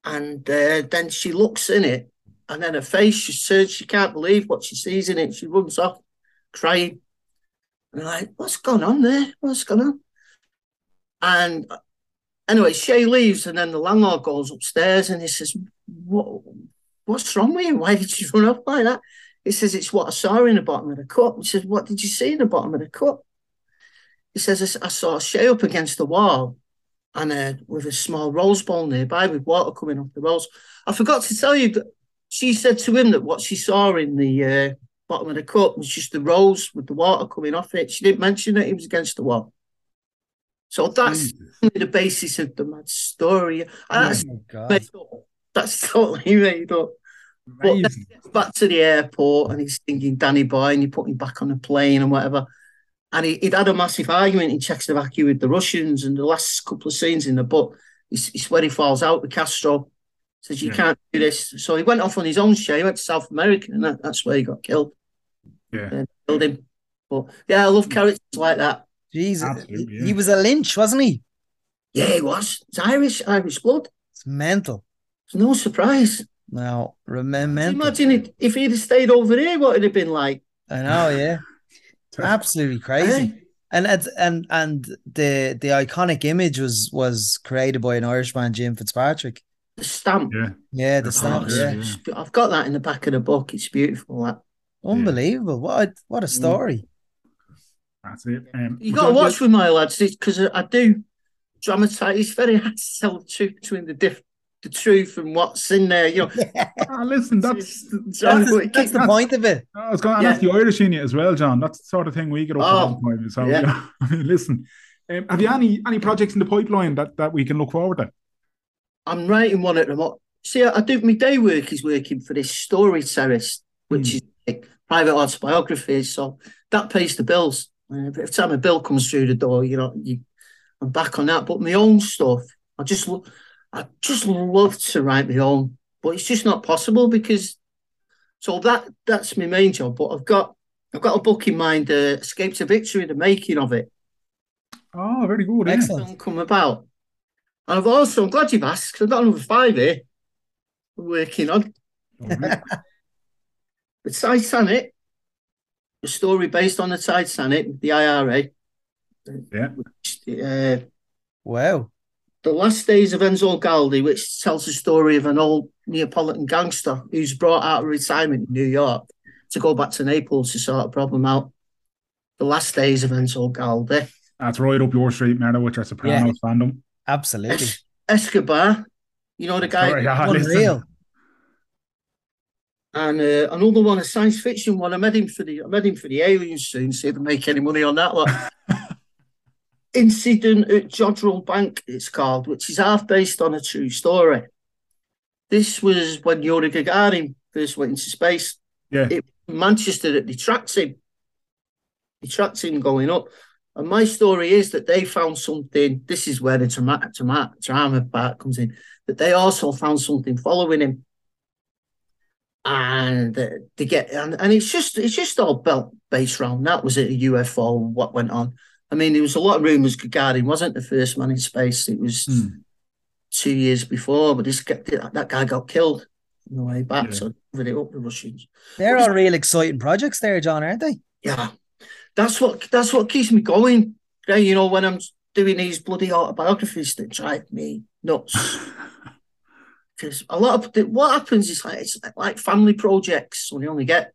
and uh, then she looks in it, and then her face, she says she can't believe what she sees in it. She runs off, crying. And I'm like, what's going on there? What's going on? And anyway, Che leaves, and then the landlord goes upstairs and he says, What what's wrong with you? Why did you run off like that? He says, It's what I saw in the bottom of the cup. He says, What did you see in the bottom of the cup? He says, I saw Che up against the wall and uh, with a small rose bowl nearby with water coming off the rose. I forgot to tell you that she said to him that what she saw in the uh, bottom of the cup was just the rose with the water coming off it. She didn't mention that he was against the wall. So that's Jesus. the basis of the mad story. And that's Oh, God. made up. That's totally made up. But then Amazing. he gets back to the airport and he's singing Danny Boy and he put him back on the plane and whatever. And he, he'd had a massive argument in Czechoslovakia with the Russians and the last couple of scenes in the book, it's, it's where he falls out with Castro. Says, you Yeah. can't do this. So he went off on his own show. He went to South America and that, that's where he got killed. Yeah. And killed him. But yeah, I love mm. characters like that. Jesus, he, yeah. he was a lynch, wasn't he? Yeah, he was. It's Irish, Irish blood. It's mental. It's no surprise. Now, remember, Imagine it, if he'd have stayed over here, what it'd have been like. I know, yeah, absolutely crazy. And it's, and and the the iconic image was was created by an Irishman, Jim Fitzpatrick. The stamp. Yeah. Yeah, the stamp. yeah, Yeah, yeah. I've got that in the back of the book. It's beautiful. That. unbelievable. What a, what a story. That's it. Um, You we got to watch get- with my lads because I do dramatize. It's very hard to tell the truth between the diff, the truth and what's in there. You know, Ah, listen, that's It's- That's, but it that's the point of it. I was going, and Yeah. that's the Irish in you as well, John. That's the sort of thing we get up Oh, to all the time. So, yeah. yeah. I mean, listen, um, have you any any projects in the pipeline that, that we can look forward to? I'm writing one at the moment. See, I I do my day work is working for this StoryTerrace, which Hmm. is like private autobiographies. So that pays the bills. Uh, every time a bill comes through the door, you know, you, I'm back on that. But my own stuff, I just lo- I just love to write my own, but it's just not possible because So that that's my main job. But I've got I've got a book in mind, uh, Escape to Victory, the making of it. Oh, very good. Excellent. Film come about. And I've also, I'm glad you've asked, 'cause I've got another five here I'm working on. Yeah. The Titanic, a story based on the Titanic, the IRA. Yeah. Uh, Wow. The Last Days of Enzo Galdi, which tells the story of an old Neapolitan gangster who's brought out of retirement in New York to go back to Naples to sort a problem out. The Last Days of Enzo Galdi. That's right up your street, Merda, with your Sopranos fandom. Absolutely. Es- Escobar, you know the guy. Sorry, yeah, listen. Unreal. And uh, another one, a science fiction one. I met him for the I met him for the aliens soon. See if they make any money on that one. Incident at Jodrell Bank, it's called, which is half based on a true story. This was when Yuri Gagarin first went into space. Yeah. It, Manchester that they tracked him. They tracked him going up. And my story is that they found something. This is where the drama, drama, drama part comes in. That they also found something following him and to get and, and it's just it's just all built based around that was it a UFO what went on. I mean, there was a lot of rumors Gagarin wasn't the first man in space. It was Hmm. two years before, but this guy, that guy got killed on the way back. Yeah. So they covered it up the Russians. They're all real exciting projects there, John, aren't they? Yeah, that's what that's what keeps me going. Yeah, you know, when I'm doing these bloody autobiographies that drive me nuts. Because a lot of the, what happens is like it's like family projects when you only get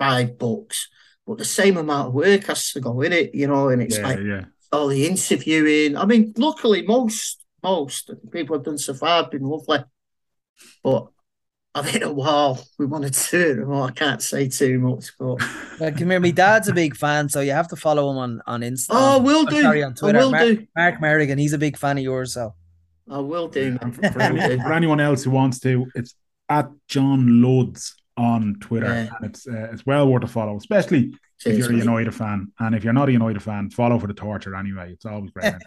five books, but the same amount of work has to go in it, you know, and it's Yeah, like yeah. all the interviewing. I mean, luckily most most people have done so far have been lovely, but I've hit a wall. We want to do it. Well, I can't say too much, but Well, come here, my dad's a big fan, so you have to follow him on on Insta. oh, I will I'm do. sorry, on I Twitter. will Mark, do. Mark Merrigan, he's a big fan of yours, so I will do. Man. for, I will any- do. for anyone else who wants to, it's at John Luds on Twitter, Yeah. and it's uh, it's well worth a follow, especially if you're a mate. United fan. And if you're not a United fan, follow for the torture anyway. It's always great.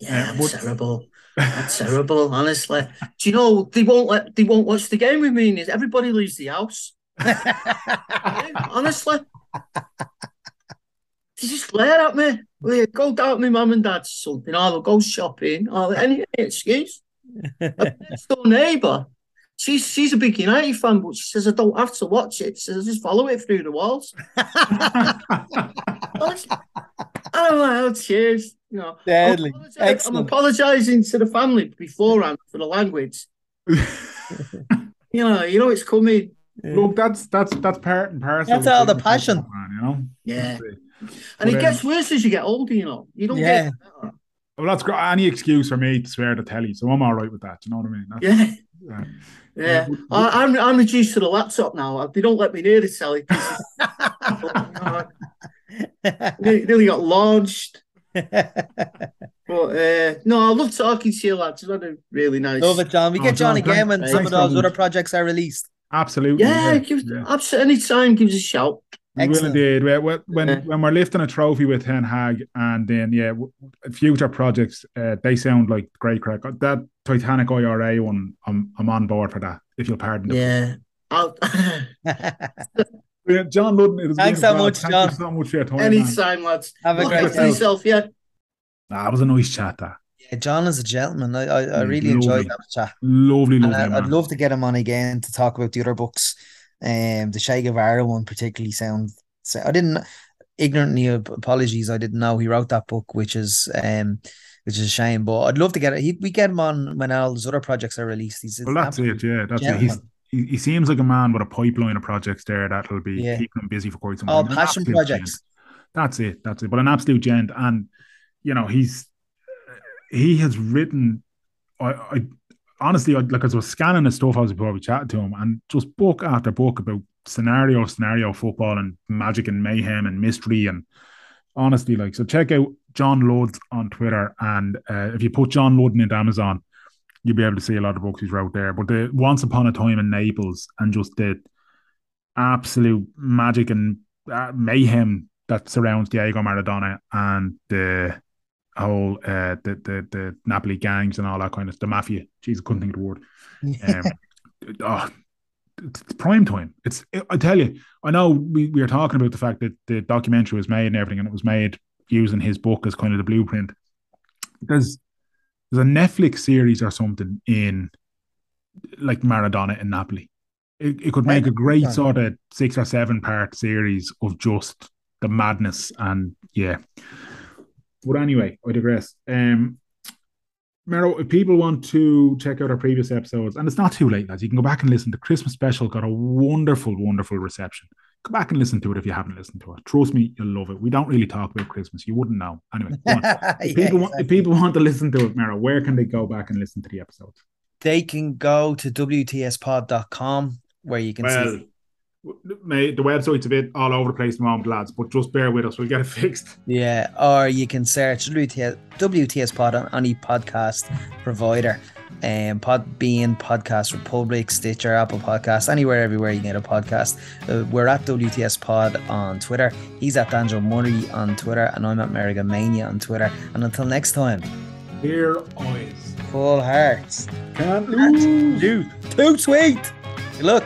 Yeah, Uh, that's terrible. That's terrible, honestly. Do you know they won't let they won't watch the game with me? Is Everybody leaves the house. Yeah, honestly. They just glare at me. Well, yeah, go down to my mum and dad's or something, or they'll go shopping, or any excuse. a next door neighbour, she's she's a big United fan, but she says I don't have to watch it. She says I just follow it through the walls. Honestly. And I'm like, oh, cheers. You know, Deadly. I'm apologise- I'm apologising to the family beforehand for the language. You know, you know it's coming. Look, that's that's that's part and parcel. That's of all the passion. football you know. Yeah. And But, it gets um, worse as you get older, you know. You don't Yeah. get better. Well, that's great. Any excuse for me to swear to the telly, so I'm all right with that. You know what I mean? That's, Yeah. uh, Yeah. Yeah. I, I'm I'm reduced to the laptop now. They don't let me near the telly. nearly, nearly got launched. But uh, no, I love talking to you, lads. It's had a really nice. Love it, John. We Oh, get John John, again when some of thanks those other projects are released. absolutely. Yeah, give, yeah. absolutely. Any time, give us a shout. We will Excellent. indeed. When, when- when Yeah. when we're lifting a trophy with Ten Hag, and then yeah, future projects, uh, they sound like great crack. That Titanic IRA one, I'm I'm on board for that. If you'll pardon. the- Yeah. Yeah, John Ludden. It Thanks so much, Thank John. you so much for your time. man. anytime, lads. Have a Look great day. yourself, yeah. Ah, it was a nice chat. That Yeah, John is a gentleman. I, I, I He's really enjoyed that chat. lovely, And lovely I, man. I'd love to get him on again to talk about the other books. Um, the Che Guevara one particularly sounds. So I didn't ignorantly apologies. I didn't know he wrote that book, which is um, which is a shame. But I'd love to get it. He, we get him on when all his other projects are released. He's well, that's it. Yeah, that's it. He's, he, he seems like a man with a pipeline of projects there that'll be Yeah. keeping him busy for quite some time. An passion projects. gent. That's it. That's it. But an absolute gent, and you know he's he has written. I, I honestly, like as I was scanning the stuff, I was probably chatting to him, and just book after book about scenario, scenario football, and magic and mayhem and mystery, and honestly, like so. Check out John Lodes on Twitter, and uh, if you put John Ludden into Amazon, you'll be able to see a lot of books he's wrote there. But the Once Upon a Time in Naples, and just the absolute magic and uh, mayhem that surrounds Diego Maradona and the whole uh the the the Napoli gangs and all that kind of the mafia. Jesus, couldn't think of the word. Um, oh, it's prime time. It's I tell you, I know we, we were talking about the fact that the documentary was made and everything, and it was made using his book as kind of the blueprint. There's there's a Netflix series or something in like Maradona in Napoli. It, it could make a great sort of six or seven part series of just the madness and yeah. But anyway, I digress. Um, Mero, if people want to check out our previous episodes, and it's not too late, lads, you can go back and listen. The Christmas special got a wonderful, wonderful reception. Go back and listen to it if you haven't listened to it. Trust me, you'll love it. We don't really talk about Christmas. You wouldn't know. Anyway, if, yeah, people exactly. want, if people want to listen to it, Mero, where can they go back and listen to the episodes? They can go to WTSpod.com where you can Well, see. Mate, the website's a bit all over the place at the moment, lads, but just bear with us. We'll get it fixed. Yeah, or you can search WTS, WTS Pod on any podcast provider. Um, Podbean, Podcast Republic, Stitcher, Apple Podcast, anywhere, everywhere you can get a podcast. Uh, we're at WTS Pod on Twitter. He's at Danjo Murray on Twitter, and I'm at Meriga Mania on Twitter. And until next time, Here eyes. full hearts. Can't lose. lose. Too sweet. Good luck.